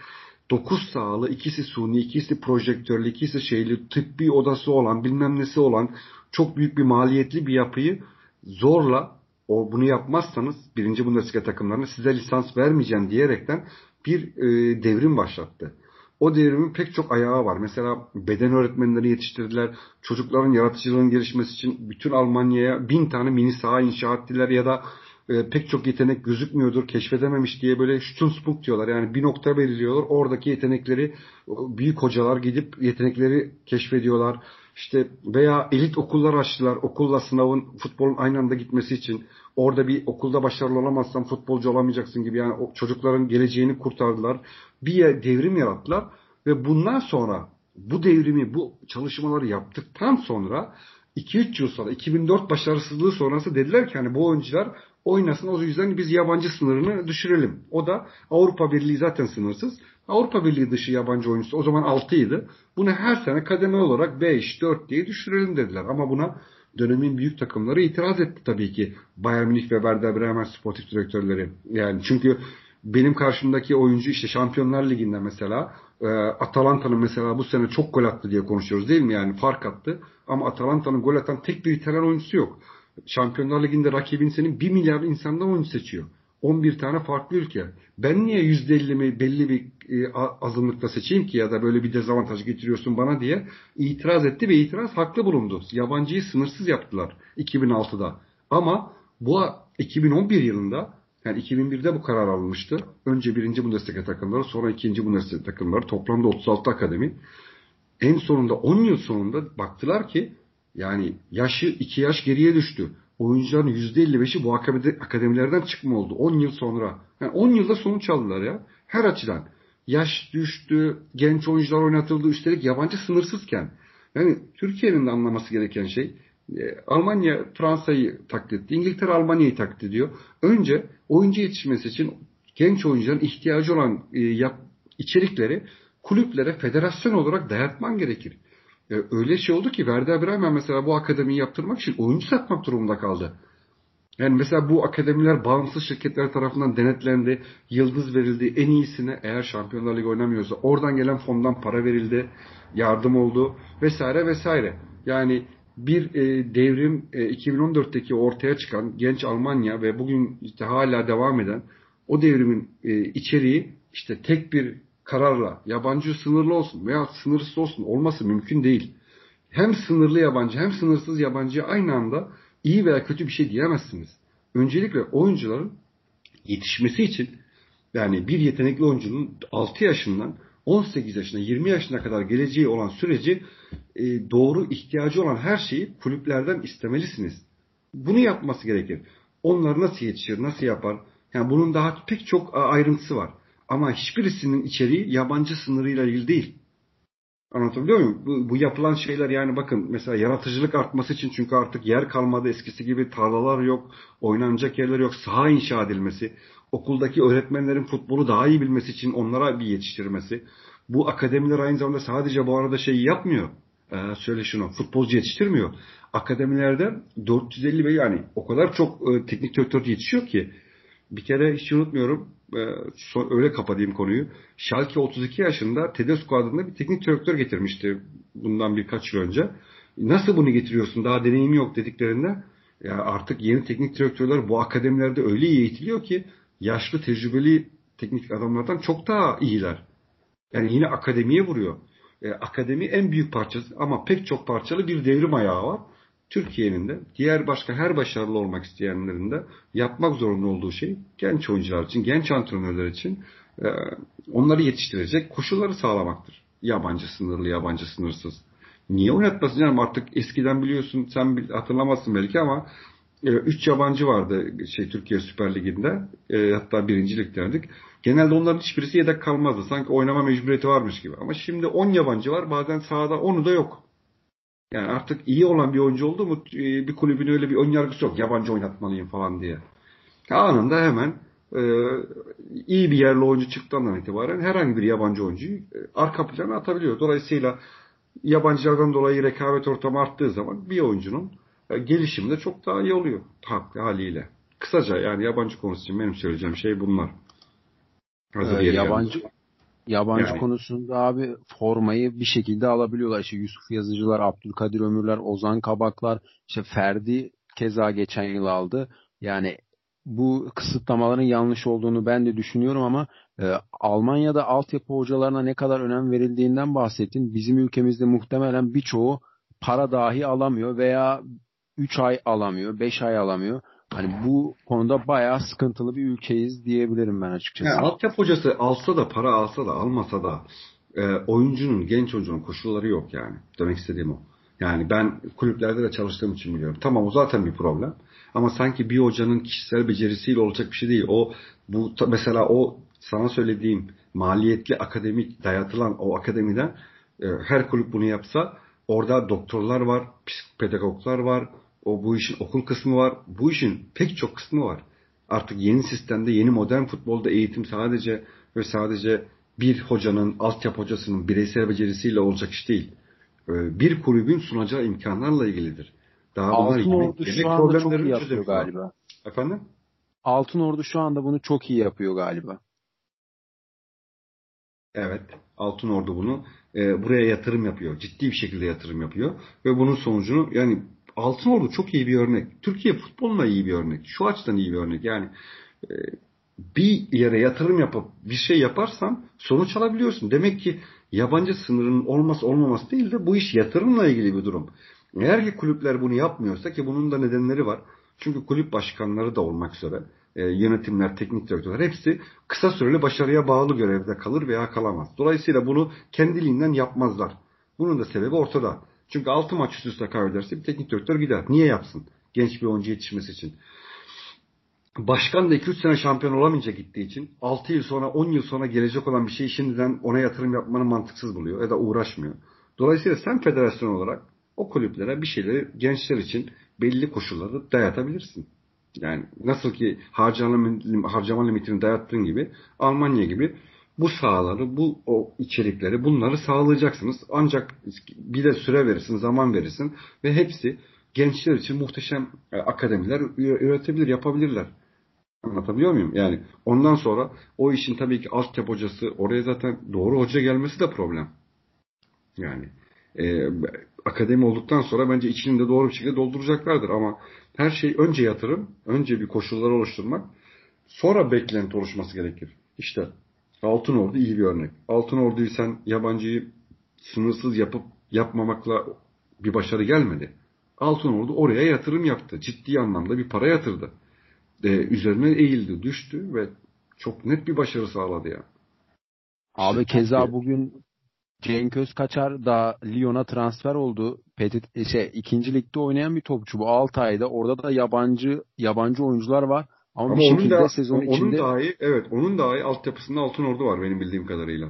9 sahalı, ikisi suni, ikisi projektörlü, ikisi şeyli, tıbbi odası olan, bilmem nesi olan çok büyük bir maliyetli bir yapıyı zorla o bunu yapmazsanız birinci Bundesliga takımlarına size lisans vermeyeceğim diyerekten bir e, devrim başlattı. O devrimin pek çok ayağı var. Mesela beden öğretmenleri yetiştirdiler. Çocukların yaratıcılığının gelişmesi için bütün Almanya'ya bin tane mini saha inşa ettiler ya da e, pek çok yetenek gözükmüyordur, keşfedememiş diye böyle Stunspuk diyorlar. Yani bir nokta belirliyorlar. Oradaki yetenekleri büyük hocalar gidip yetenekleri keşfediyorlar. İşte veya elit okullar açtılar. Okulla sınavın futbolun aynı anda gitmesi için. Orada bir okulda başarılı olamazsan futbolcu olamayacaksın gibi. Yani o çocukların geleceğini kurtardılar. Bir devrim yarattılar. Ve bundan sonra bu devrimi, bu çalışmaları yaptıktan sonra 2-3 yıl sonra 2004 başarısızlığı sonrası dediler ki hani bu oyuncular oynasın. O yüzden biz yabancı sınırını düşürelim. O da Avrupa Birliği zaten sınırsız. Avrupa Birliği dışı yabancı oyuncusu o zaman 6 idi. Bunu her sene kademe olarak 5, 4 diye düşürelim dediler. Ama buna dönemin büyük takımları itiraz etti tabii ki. Bayern Münih ve Werder Bremen sportif direktörleri. Yani çünkü benim karşımdaki oyuncu işte Şampiyonlar Ligi'nde mesela e, Atalanta'nın mesela bu sene çok gol attı diye konuşuyoruz değil mi? Yani fark attı. Ama Atalanta'nın gol atan tek bir İtalyan oyuncusu yok. Şampiyonlar Ligi'nde rakibin senin 1 milyar insandan oyuncu seçiyor. 11 tane farklı ülke. Ben niye %50'mi belli bir e, azınlıkta seçeyim ki ya da böyle bir dezavantaj getiriyorsun bana diye itiraz etti ve itiraz haklı bulundu. Yabancıyı sınırsız yaptılar 2006'da. Ama bu 2011 yılında yani 2001'de bu karar alınmıştı. Önce birinci Bundesliga takımları sonra ikinci Bundesliga takımları toplamda 36 akademi. En sonunda 10 yıl sonunda baktılar ki yani yaşı 2 yaş geriye düştü. Oyuncuların %55'i bu akademilerden çıkma oldu. 10 yıl sonra. Yani 10 yılda sonuç aldılar ya. Her açıdan. Yaş düştü, genç oyuncular oynatıldı. Üstelik yabancı sınırsızken. Yani Türkiye'nin de anlaması gereken şey e, Almanya Fransa'yı taklit etti. İngiltere Almanya'yı taklit ediyor. Önce oyuncu yetişmesi için genç oyuncuların ihtiyacı olan e, yap, içerikleri kulüplere federasyon olarak dayatman gerekir. E, öyle şey oldu ki Werder Bremen mesela bu akademiyi yaptırmak için oyuncu satmak durumunda kaldı. Yani mesela bu akademiler bağımsız şirketler tarafından denetlendi, yıldız verildi, en iyisine eğer Şampiyonlar Ligi oynamıyorsa oradan gelen fondan para verildi, yardım oldu vesaire vesaire. Yani bir e, devrim e, 2014'teki ortaya çıkan genç Almanya ve bugün işte hala devam eden o devrimin e, içeriği işte tek bir kararla yabancı sınırlı olsun veya sınırsız olsun olması mümkün değil. Hem sınırlı yabancı hem sınırsız yabancı aynı anda iyi veya kötü bir şey diyemezsiniz. Öncelikle oyuncuların yetişmesi için yani bir yetenekli oyuncunun 6 yaşından 18 yaşına 20 yaşına kadar geleceği olan süreci e, doğru ihtiyacı olan her şeyi kulüplerden istemelisiniz. Bunu yapması gerekir. Onlar nasıl yetişir, nasıl yapar? Yani bunun daha pek çok ayrıntısı var. Ama hiçbirisinin içeriği yabancı sınırıyla ilgili değil. Anlatabiliyor muyum? Bu, bu yapılan şeyler yani bakın mesela yaratıcılık artması için çünkü artık yer kalmadı eskisi gibi tarlalar yok, oynanacak yerler yok, saha inşa edilmesi, okuldaki öğretmenlerin futbolu daha iyi bilmesi için onlara bir yetiştirmesi. Bu akademiler aynı zamanda sadece bu arada şeyi yapmıyor. Ee, söyle şunu, futbolcu yetiştirmiyor. Akademilerde 450 ve yani o kadar çok e, teknik direktör yetişiyor ki bir kere hiç unutmuyorum öyle kapatayım konuyu. Schalke 32 yaşında Tedesco adında bir teknik direktör getirmişti bundan birkaç yıl önce. Nasıl bunu getiriyorsun daha deneyimi yok dediklerinde ya artık yeni teknik direktörler bu akademilerde öyle iyi eğitiliyor ki yaşlı tecrübeli teknik adamlardan çok daha iyiler. Yani yine akademiye vuruyor. E, akademi en büyük parçası ama pek çok parçalı bir devrim ayağı var. Türkiye'nin de diğer başka her başarılı olmak isteyenlerin de yapmak zorunda olduğu şey genç oyuncular için, genç antrenörler için e, onları yetiştirecek koşulları sağlamaktır. yabancı sınırlı, yabancı sınırsız. Niye oynatmasın canım? Artık eskiden biliyorsun, sen hatırlamazsın belki ama 3 yabancı vardı şey Türkiye Süper Ligi'nde. E, hatta birincilik derdik. Genelde onların hiçbirisi yedek kalmazdı. Sanki oynama mecburiyeti varmış gibi. Ama şimdi 10 yabancı var. Bazen sahada 10'u da yok. Yani artık iyi olan bir oyuncu oldu mu e, bir kulübün öyle bir ön yargısı yok. Yabancı oynatmalıyım falan diye. Anında hemen e, iyi bir yerli oyuncu çıktığından itibaren herhangi bir yabancı oyuncuyu e, arka plana atabiliyor. Dolayısıyla yabancılardan dolayı rekabet ortamı arttığı zaman bir oyuncunun e, gelişimi de çok daha iyi oluyor haliyle. Kısaca yani yabancı konusu için benim söyleyeceğim şey bunlar. Hazır ee, yabancı yabancı yani. konusunda abi formayı bir şekilde alabiliyorlar. İşte Yusuf Yazıcılar, Abdülkadir Ömürler, Ozan Kabaklar, işte Ferdi keza geçen yıl aldı. Yani bu kısıtlamaların yanlış olduğunu ben de düşünüyorum ama e, Almanya'da altyapı hocalarına ne kadar önem verildiğinden bahsettin. Bizim ülkemizde muhtemelen birçoğu para dahi alamıyor veya 3 ay alamıyor, 5 ay alamıyor. Hani bu konuda bayağı sıkıntılı bir ülkeyiz diyebilirim ben açıkçası. Yani altyapı hocası alsa da para alsa da almasa da e, oyuncunun, genç oyuncunun koşulları yok yani. Demek istediğim o. Yani ben kulüplerde de çalıştığım için biliyorum. Tamam o zaten bir problem. Ama sanki bir hocanın kişisel becerisiyle olacak bir şey değil. O bu mesela o sana söylediğim maliyetli akademik dayatılan o akademiden e, her kulüp bunu yapsa orada doktorlar var, pedagoglar var, o bu işin okul kısmı var. Bu işin pek çok kısmı var. Artık yeni sistemde, yeni modern futbolda eğitim sadece ve sadece bir hocanın, altyapı hocasının bireysel becerisiyle olacak iş değil. Ee, bir kulübün sunacağı imkanlarla ilgilidir. Daha Altın Ordu şu anda çok iyi yapıyor galiba. Efendim? Altın Ordu şu anda bunu çok iyi yapıyor galiba. Evet. Altın Ordu bunu e, buraya yatırım yapıyor. Ciddi bir şekilde yatırım yapıyor. Ve bunun sonucunu yani Altın Ordu çok iyi bir örnek. Türkiye futboluna iyi bir örnek. Şu açıdan iyi bir örnek. Yani e, bir yere yatırım yapıp bir şey yaparsan sonuç alabiliyorsun. Demek ki yabancı sınırının olması olmaması değil de bu iş yatırımla ilgili bir durum. Eğer ki kulüpler bunu yapmıyorsa ki bunun da nedenleri var. Çünkü kulüp başkanları da olmak üzere e, yönetimler, teknik direktörler hepsi kısa süreli başarıya bağlı görevde kalır veya kalamaz. Dolayısıyla bunu kendiliğinden yapmazlar. Bunun da sebebi ortada. Çünkü 6 maç üst üste kaybederse bir teknik direktör gider. Niye yapsın? Genç bir oyuncu yetişmesi için. Başkan da 2-3 sene şampiyon olamayınca gittiği için 6 yıl sonra 10 yıl sonra gelecek olan bir şeyi şimdiden ona yatırım yapmanı mantıksız buluyor ya da uğraşmıyor. Dolayısıyla sen federasyon olarak o kulüplere bir şeyleri gençler için belli koşulları dayatabilirsin. Yani nasıl ki harcama, harcama limitini dayattığın gibi Almanya gibi bu sahaları, bu o içerikleri, bunları sağlayacaksınız. Ancak bir de süre verirsin, zaman verirsin ve hepsi gençler için muhteşem e, akademiler üretebilir, yapabilirler. Anlatabiliyor muyum? Yani ondan sonra o işin tabii ki altyapı hocası, oraya zaten doğru hoca gelmesi de problem. Yani e, akademi olduktan sonra bence içini de doğru bir şekilde dolduracaklardır ama her şey önce yatırım, önce bir koşulları oluşturmak, sonra beklenti oluşması gerekir. İşte Altın Ordu iyi bir örnek. Altın Ordu'yu sen yabancıyı sınırsız yapıp yapmamakla bir başarı gelmedi. Altın Ordu oraya yatırım yaptı. Ciddi anlamda bir para yatırdı. Ee, üzerine eğildi, düştü ve çok net bir başarı sağladı ya. Abi işte keza bugün Cenk Özkaçar da Lyon'a transfer oldu. Petit, şey, ikinci ligde oynayan bir topçu bu 6 ayda. Orada da yabancı yabancı oyuncular var. Ama, Ama bir onun da, sezon onun içinde... dahi evet onun dahi altyapısında Altın Ordu var benim bildiğim kadarıyla.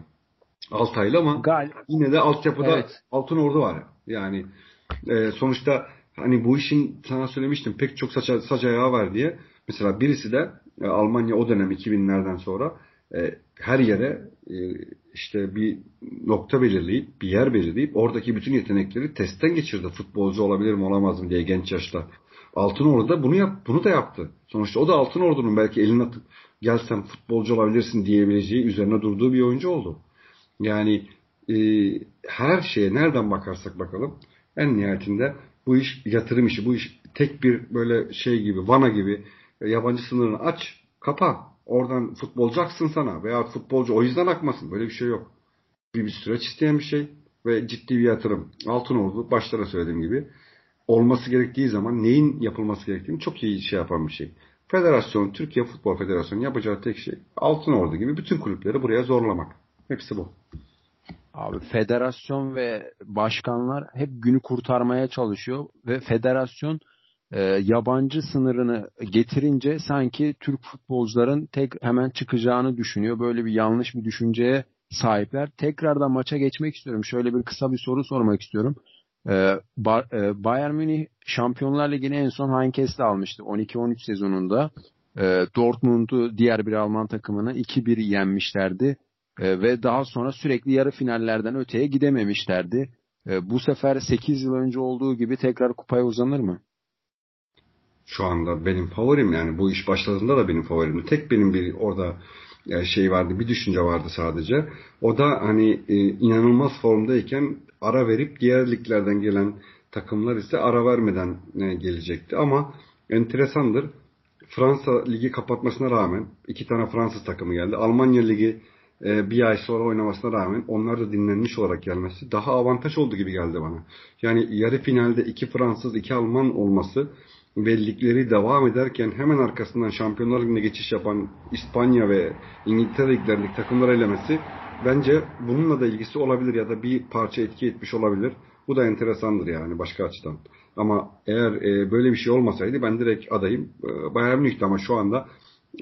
Altaylı ama Gal yine de altyapıda evet. Altın Ordu var. Yani e, sonuçta hani bu işin sana söylemiştim pek çok saç, saç ayağı var diye. Mesela birisi de e, Almanya o dönem 2000'lerden sonra e, her yere e, işte bir nokta belirleyip bir yer belirleyip oradaki bütün yetenekleri testten geçirdi. Futbolcu olabilir mi olamaz mı diye genç yaşta. Altın Ordu bunu yap, bunu da yaptı. Sonuçta o da Altın Ordu'nun belki elini atıp gelsen futbolcu olabilirsin diyebileceği üzerine durduğu bir oyuncu oldu. Yani e, her şeye nereden bakarsak bakalım en nihayetinde bu iş yatırım işi. Bu iş tek bir böyle şey gibi, vana gibi yabancı sınırını aç, kapa. Oradan futbolcu aksın sana veya futbolcu o yüzden akmasın. Böyle bir şey yok. Bir, bir süreç isteyen bir şey ve ciddi bir yatırım. Altın Ordu başta da söylediğim gibi olması gerektiği zaman neyin yapılması gerektiğini çok iyi şey yapan bir şey. Federasyon, Türkiye Futbol Federasyonu yapacağı tek şey Altın Ordu gibi bütün kulüpleri buraya zorlamak. Hepsi bu. Abi federasyon ve başkanlar hep günü kurtarmaya çalışıyor ve federasyon e, yabancı sınırını getirince sanki Türk futbolcuların tek hemen çıkacağını düşünüyor. Böyle bir yanlış bir düşünceye sahipler. Tekrardan maça geçmek istiyorum. Şöyle bir kısa bir soru sormak istiyorum. E, e, Bayern Münih Şampiyonlar Ligi'ni en son Heinkes'le almıştı 12-13 sezonunda. E, Dortmund'u diğer bir Alman takımını 2-1 yenmişlerdi. E, ve daha sonra sürekli yarı finallerden öteye gidememişlerdi. E, bu sefer 8 yıl önce olduğu gibi tekrar kupaya uzanır mı? Şu anda benim favorim yani bu iş başladığında da benim favorim. Tek benim bir orada şey vardı bir düşünce vardı sadece. O da hani e, inanılmaz formdayken ara verip diğer liglerden gelen takımlar ise ara vermeden e, gelecekti. Ama enteresandır. Fransa ligi kapatmasına rağmen iki tane Fransız takımı geldi. Almanya ligi e, bir ay sonra oynamasına rağmen onlar da dinlenmiş olarak gelmesi daha avantaj oldu gibi geldi bana. Yani yarı finalde iki Fransız, iki Alman olması ve ligleri devam ederken hemen arkasından Şampiyonlar Ligi'ne geçiş yapan İspanya ve İngiltere liglerindeki takımlar elemesi bence bununla da ilgisi olabilir ya da bir parça etki etmiş olabilir. Bu da enteresandır yani başka açıdan. Ama eğer e, böyle bir şey olmasaydı ben direkt adayım. E, Bayern Münih'ti ama şu anda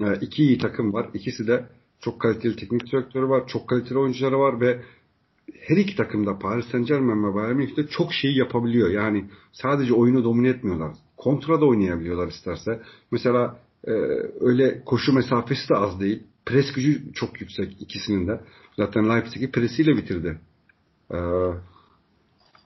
e, iki iyi takım var. İkisi de çok kaliteli teknik direktörü var. Çok kaliteli oyuncuları var ve her iki takımda Paris Saint Germain ve Bayern Münih'te çok şey yapabiliyor. Yani sadece oyunu domine etmiyorlar. Kontra da oynayabiliyorlar isterse. Mesela e, öyle koşu mesafesi de az değil. Pres gücü çok yüksek ikisinin de. Zaten Leipzig'i presiyle bitirdi. Ee,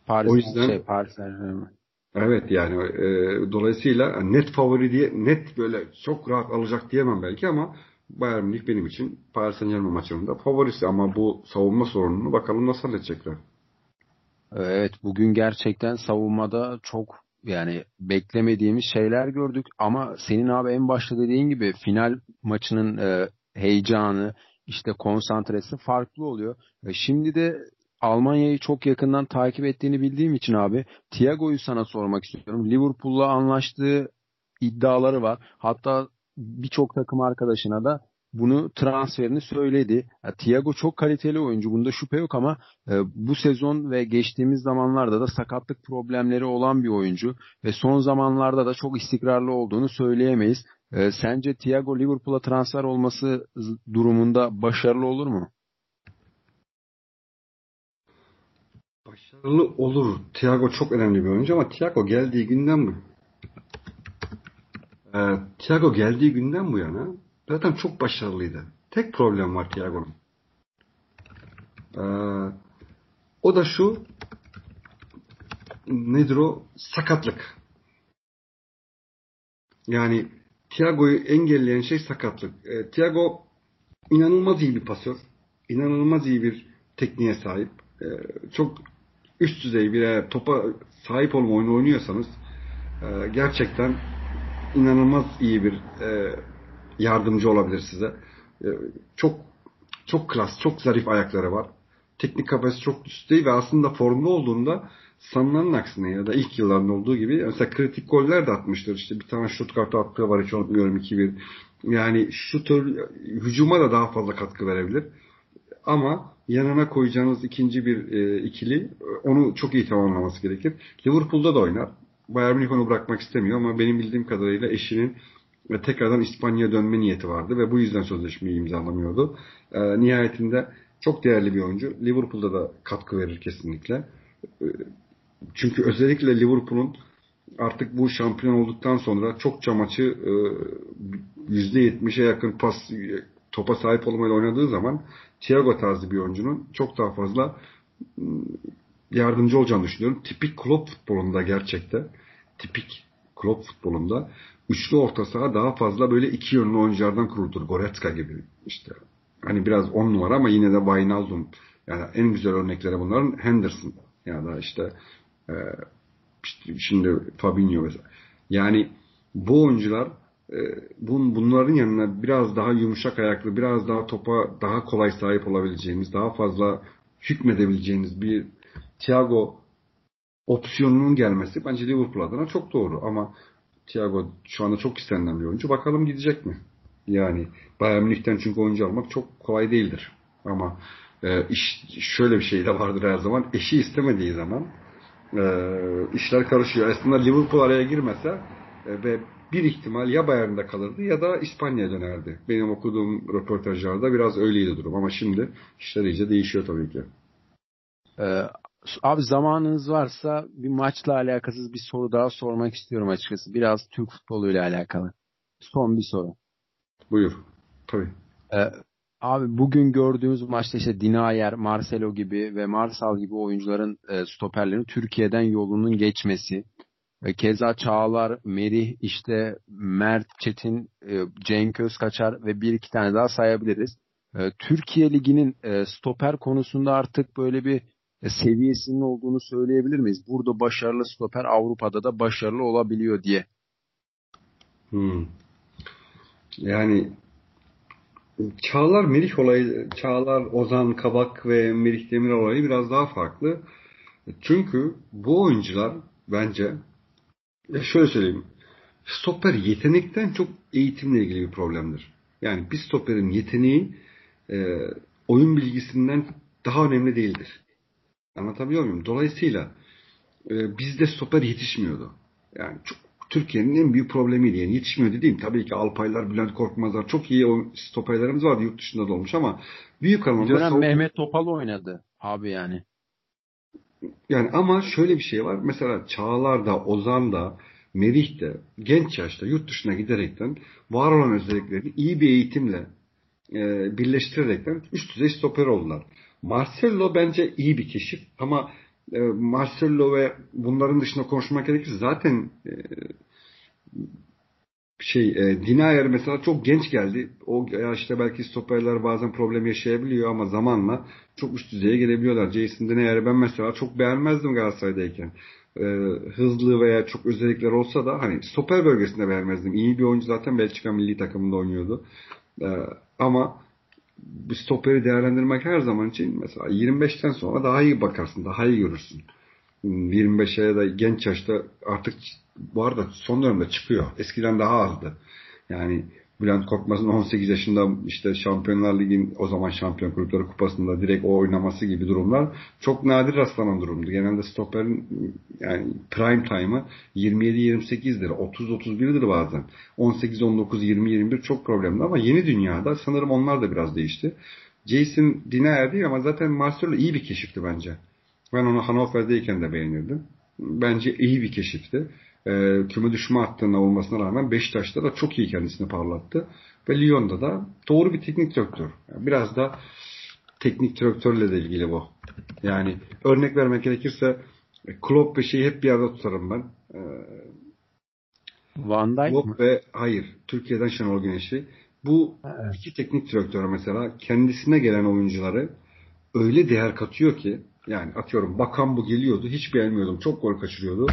Paris, o yüzden şey, Paris Saint Evet yani e, dolayısıyla net favori diye net böyle çok rahat alacak diyemem belki ama Bayern Münih benim için Paris Saint Germain maçında favorisi ama bu savunma sorununu bakalım nasıl halledecekler. Evet bugün gerçekten savunmada çok yani beklemediğimiz şeyler gördük ama senin abi en başta dediğin gibi final maçının e, heyecanı işte konsantresi farklı oluyor. E, şimdi de Almanya'yı çok yakından takip ettiğini bildiğim için abi Thiago'yu sana sormak istiyorum. Liverpool'la anlaştığı iddiaları var. Hatta birçok takım arkadaşına da bunu transferini söyledi. Ya, Thiago çok kaliteli oyuncu. Bunda şüphe yok ama e, bu sezon ve geçtiğimiz zamanlarda da sakatlık problemleri olan bir oyuncu ve son zamanlarda da çok istikrarlı olduğunu söyleyemeyiz. E, sence Thiago Liverpool'a transfer olması durumunda başarılı olur mu? Başarılı olur. Thiago çok önemli bir oyuncu ama Thiago geldiği günden Ee, Thiago geldiği günden bu yana zaten çok başarılıydı. Tek problem var Thiago'nun. Ee, o da şu nedir o? Sakatlık. Yani Thiago'yu engelleyen şey sakatlık. E, Thiago inanılmaz iyi bir pasör. inanılmaz iyi bir tekniğe sahip. E, çok üst düzey bir e, topa sahip olma oyunu oynuyorsanız e, gerçekten inanılmaz iyi bir e, yardımcı olabilir size. E, çok çok klas, çok zarif ayakları var. Teknik kapasitesi çok üst ve aslında formda olduğunda sanılanın aksine ya da ilk yıllarında olduğu gibi mesela kritik goller de atmıştır. İşte bir tane şut kartı attığı var hiç unutmuyorum 2-1. Yani şu tür hücuma da daha fazla katkı verebilir. Ama yanına koyacağınız ikinci bir e, ikili onu çok iyi tamamlaması gerekir. Liverpool'da da oynar. Bayern Münih onu bırakmak istemiyor ama benim bildiğim kadarıyla eşinin ve tekrardan İspanya'ya dönme niyeti vardı ve bu yüzden sözleşmeyi imzalamıyordu. E, nihayetinde çok değerli bir oyuncu. Liverpool'da da katkı verir kesinlikle. E, çünkü özellikle Liverpool'un artık bu şampiyon olduktan sonra çokça maçı e, %70'e yakın pas topa sahip olmayla oynadığı zaman Thiago tarzı bir oyuncunun çok daha fazla yardımcı olacağını düşünüyorum. Tipik Klopp futbolunda gerçekten tipik Klopp futbolunda üçlü orta saha daha fazla böyle iki yönlü oyunculardan kurulur. Goretzka gibi işte. Hani biraz on numara ama yine de Wijnaldum. Yani en güzel örnekleri bunların Henderson ya da işte, e, işte şimdi Fabinho mesela. Yani bu oyuncular e, bun, bunların yanına biraz daha yumuşak ayaklı, biraz daha topa daha kolay sahip olabileceğimiz, daha fazla hükmedebileceğimiz bir Thiago opsiyonunun gelmesi bence Liverpool adına çok doğru. Ama Thiago şu anda çok istenilen bir oyuncu. Bakalım gidecek mi? Yani Bayern Münih'ten çünkü oyuncu almak çok kolay değildir. Ama e, iş, şöyle bir şey de vardır her zaman. Eşi istemediği zaman e, işler karışıyor. Aslında Liverpool araya girmese e, ve bir ihtimal ya Bayern'de kalırdı ya da İspanya'ya dönerdi. Benim okuduğum röportajlarda biraz öyleydi durum ama şimdi işler iyice değişiyor tabii ki. Ee, abi zamanınız varsa bir maçla alakasız bir soru daha sormak istiyorum açıkçası. Biraz Türk futboluyla alakalı. Son bir soru. Buyur. Tabii. Ee, abi bugün gördüğümüz maçta işte Dinayer, Marcelo gibi ve Marsal gibi oyuncuların e, stoperlerin Türkiye'den yolunun geçmesi ve keza Çağlar, Merih, işte Mert Çetin, e, Cenk Özkaçar ve bir iki tane daha sayabiliriz. E, Türkiye Ligi'nin e, stoper konusunda artık böyle bir seviyesinin olduğunu söyleyebilir miyiz? Burada başarılı stoper Avrupa'da da başarılı olabiliyor diye. Hmm. Yani Çağlar Merih olayı, Çağlar Ozan Kabak ve Merih Demir olayı biraz daha farklı. Çünkü bu oyuncular bence şöyle söyleyeyim. Stoper yetenekten çok eğitimle ilgili bir problemdir. Yani bir stoperin yeteneği e, oyun bilgisinden daha önemli değildir. Anlatabiliyor muyum? Dolayısıyla e, bizde stoper yetişmiyordu. Yani çok Türkiye'nin en büyük problemiydi. Yani yetişmiyor dediğim tabii ki Alpaylar, Bülent Korkmazlar çok iyi stoperlerimiz vardı yurt dışında da olmuş ama büyük anlamda... Bir dönem Mehmet Topal oynadı abi yani. Yani ama şöyle bir şey var. Mesela Çağlar'da, Ozan'da, Merih'te genç yaşta yurt dışına giderekten var olan özelliklerini iyi bir eğitimle e, birleştirerekten üst düzey stoper oldular. Marcelo bence iyi bir keşif ama e, Marcelo ve bunların dışında konuşmak gerekirse zaten e, şey e, Dinayer mesela çok genç geldi. O yaşta belki stoperler bazen problem yaşayabiliyor ama zamanla çok üst düzeye gelebiliyorlar. Jason Dinayer'i ben mesela çok beğenmezdim Galatasaray'dayken. E, hızlı veya çok özellikler olsa da hani stoper bölgesinde beğenmezdim. İyi bir oyuncu zaten Belçika milli takımında oynuyordu. E, ama bir stoperi değerlendirmek her zaman için mesela 25'ten sonra daha iyi bakarsın, daha iyi görürsün. 25'e da genç yaşta artık bu arada son dönemde çıkıyor. Eskiden daha azdı. Yani Bülent Korkmaz'ın 18 yaşında işte Şampiyonlar Ligi'nin o zaman Şampiyon Kulüpleri Kupası'nda direkt o oynaması gibi durumlar çok nadir rastlanan durumdu. Genelde stoperin yani prime time'ı 27-28'dir, 30-31'dir bazen. 18, 19, 20, 21 çok problemli ama yeni dünyada sanırım onlar da biraz değişti. Jason Dinayer değil ama zaten Marcelo iyi bir keşifti bence. Ben onu Hannover'deyken de beğenirdim. Bence iyi bir keşifti. E, küme düşme hattında olmasına rağmen Beşiktaş'ta da çok iyi kendisini parlattı. Ve Lyon'da da doğru bir teknik direktör. Yani biraz da teknik direktörle de ilgili bu. Yani örnek vermek gerekirse Klopp ve şeyi hep bir arada tutarım ben. Ee, Van Dijk Klopp mı? ve hayır Türkiye'den Şenol Güneş'i. Bu evet. iki teknik direktör mesela kendisine gelen oyuncuları öyle değer katıyor ki yani atıyorum Bakan bu geliyordu hiç beğenmiyordum çok gol kaçırıyordu.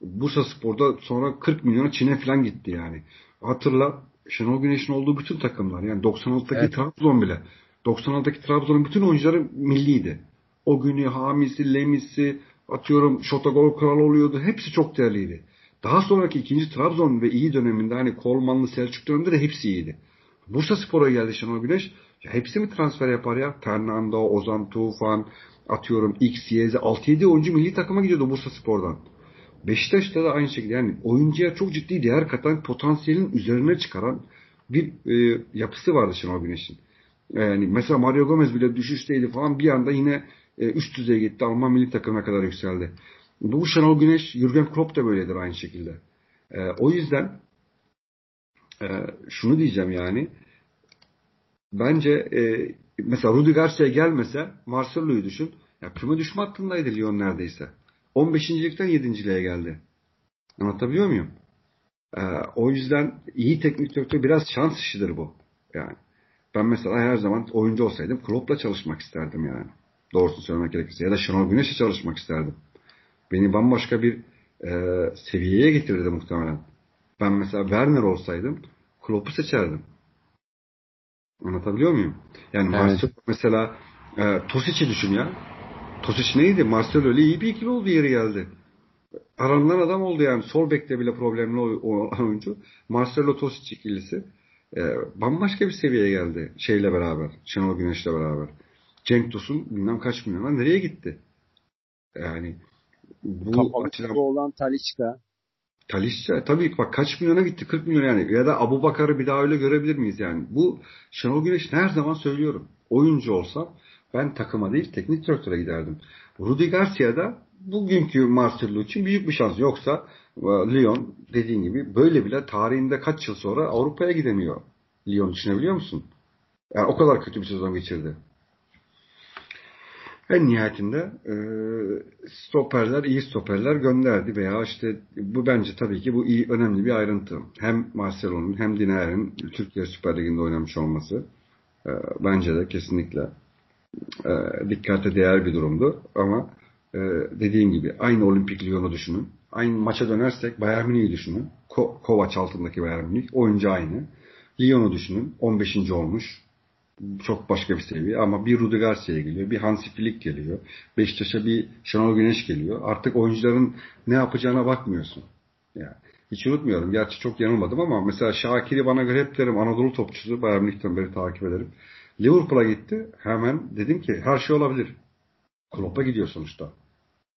Bursa Spor'da sonra 40 milyona Çin'e falan gitti yani. Hatırla Şenol Güneş'in olduğu bütün takımlar yani 96'daki evet. Trabzon bile 96'daki Trabzon'un bütün oyuncuları milliydi. O günü Hamisi, Lemisi, atıyorum Şotagol Kral oluyordu. Hepsi çok değerliydi. Daha sonraki ikinci Trabzon ve iyi döneminde hani Kolmanlı Selçuk döneminde de hepsi iyiydi. Bursa Spor'a geldi Şenol Güneş. Ya hepsi mi transfer yapar ya? Fernando, Ozan Tufan, atıyorum X, Y, Z, 6-7 oyuncu milli takıma gidiyordu Bursa Spor'dan. Beşiktaş'ta da aynı şekilde yani oyuncuya çok ciddi değer katan potansiyelin üzerine çıkaran bir e, yapısı vardı Şenol Güneş'in. Yani mesela Mario Gomez bile düşüşteydi falan bir anda yine e, üst düzeye gitti. Alman milli takımına kadar yükseldi. Bu Şenol Güneş, Jürgen Klopp da böyledir aynı şekilde. E, o yüzden e, şunu diyeceğim yani bence e, mesela Rudi Garcia gelmese Marcelo'yu düşün. Ya küme düşme hattındaydı Lyon neredeyse. 15. ligden 7. liğe geldi. Anlatabiliyor muyum? Ee, o yüzden iyi teknik direktör biraz şans işidir bu. Yani ben mesela her zaman oyuncu olsaydım Klopp'la çalışmak isterdim yani. Doğrusunu söylemek gerekirse. Ya da Şenol Güneş'le çalışmak isterdim. Beni bambaşka bir e, seviyeye getirirdi muhtemelen. Ben mesela Werner olsaydım Klopp'u seçerdim. Anlatabiliyor muyum? Yani evet. Mesela e, Tosic'i düşün ya. Tosic neydi? Marcelo ile iyi bir ikili oldu yeri geldi. Aranılan adam oldu yani. Sol bekte bile problemli olan oyuncu. Marcelo Tosic ikilisi. E, bambaşka bir seviyeye geldi şeyle beraber. Şenol Güneş'le beraber. Cenk Tosun bilmem kaç milyona nereye gitti? Yani bu Kapalı açıdan... olan Talisca. Talisca tabii bak kaç milyona gitti 40 milyon yani ya da Abu Bakar'ı bir daha öyle görebilir miyiz yani? Bu Şenol Güneş her zaman söylüyorum. Oyuncu olsa ben takıma değil teknik direktöre giderdim. Rudi Garcia da bugünkü Marcelo için büyük bir şans. Yoksa e, Lyon dediğin gibi böyle bile tarihinde kaç yıl sonra Avrupa'ya gidemiyor. Lyon düşünebiliyor musun? Yani o kadar kötü bir sezon geçirdi. En nihayetinde e, stoperler, iyi stoperler gönderdi veya işte bu bence tabii ki bu iyi önemli bir ayrıntı. Hem Marcelo'nun hem Diner'in Türkiye Süper Ligi'nde oynamış olması e, bence de kesinlikle e, dikkate değer bir durumdu. Ama e, dediğim gibi aynı Olimpik Lyon'u düşünün. Aynı maça dönersek Bayern Münih'i düşünün. Ko Kovac altındaki Bayern Münih. Oyuncu aynı. Lyon'u düşünün. 15. olmuş çok başka bir seviye ama bir Rudi Garcia geliyor, bir Hansi Flick geliyor, Beşiktaş'a bir Şenol Güneş geliyor. Artık oyuncuların ne yapacağına bakmıyorsun. Yani hiç unutmuyorum. Gerçi çok yanılmadım ama mesela Şakir'i bana göre hep derim Anadolu topçusu. Bayern Münih'ten beri takip ederim. Liverpool'a gitti. Hemen dedim ki her şey olabilir. Klopp'a gidiyor sonuçta.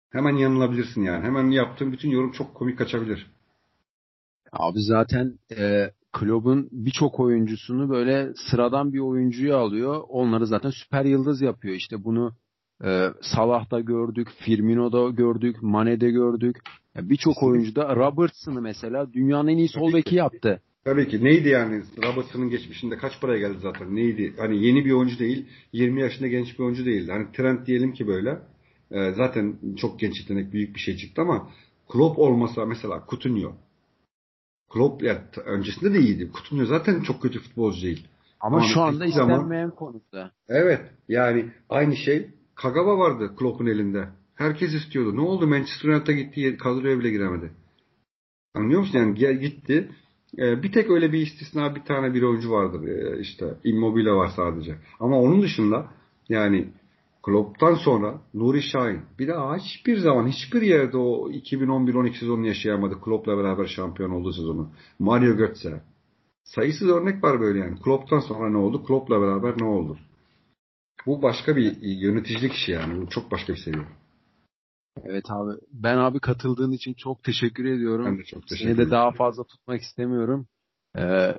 Hemen yanılabilirsin yani. Hemen yaptığın bütün yorum çok komik kaçabilir. Abi zaten e, Klopp'un birçok oyuncusunu böyle sıradan bir oyuncuyu alıyor. Onları zaten süper yıldız yapıyor. İşte bunu e, Salah'da gördük, Firmino'da gördük, Mane'de gördük. Yani birçok oyuncuda Robertson'ı mesela dünyanın en iyi sol beki yaptı. Tabii ki. Neydi yani? Robertson'ın geçmişinde kaç paraya geldi zaten? Neydi? Hani yeni bir oyuncu değil. 20 yaşında genç bir oyuncu değildi. Hani Trent diyelim ki böyle. E, zaten çok genç yetenek büyük bir şey çıktı ama Klopp olmasa mesela Coutinho Klopp ya öncesinde de iyiydi. Coutinho zaten çok kötü futbolcu değil. Ama, Ama şu anda istenmeyen konusunda. Evet. Yani aynı şey Kagawa vardı Klopp'un elinde. Herkes istiyordu. Ne oldu? Manchester United'a gitti kadroya bile giremedi. Anlıyor musun? Yani gel, gitti. Ee, bir tek öyle bir istisna bir tane bir oyuncu vardır. Ee, işte Immobile var sadece. Ama onun dışında yani Klopp'tan sonra Nuri Şahin bir daha hiçbir zaman hiçbir yerde o 2011-12 sezonunu yaşayamadı. Klopp'la beraber şampiyon olduğu sezonu. Mario Götze. Sayısız örnek var böyle yani. Klopp'tan sonra ne oldu? Klopp'la beraber ne oldu? Bu başka bir yöneticilik işi yani. Bu çok başka bir seviye. Evet abi. Ben abi katıldığın için çok teşekkür ediyorum. Ben de çok teşekkür Seni de daha fazla tutmak istemiyorum. Ee,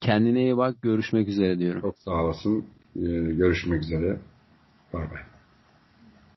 kendine iyi bak. Görüşmek üzere diyorum. Çok sağ olasın. Ee, görüşmek üzere. Bye bye.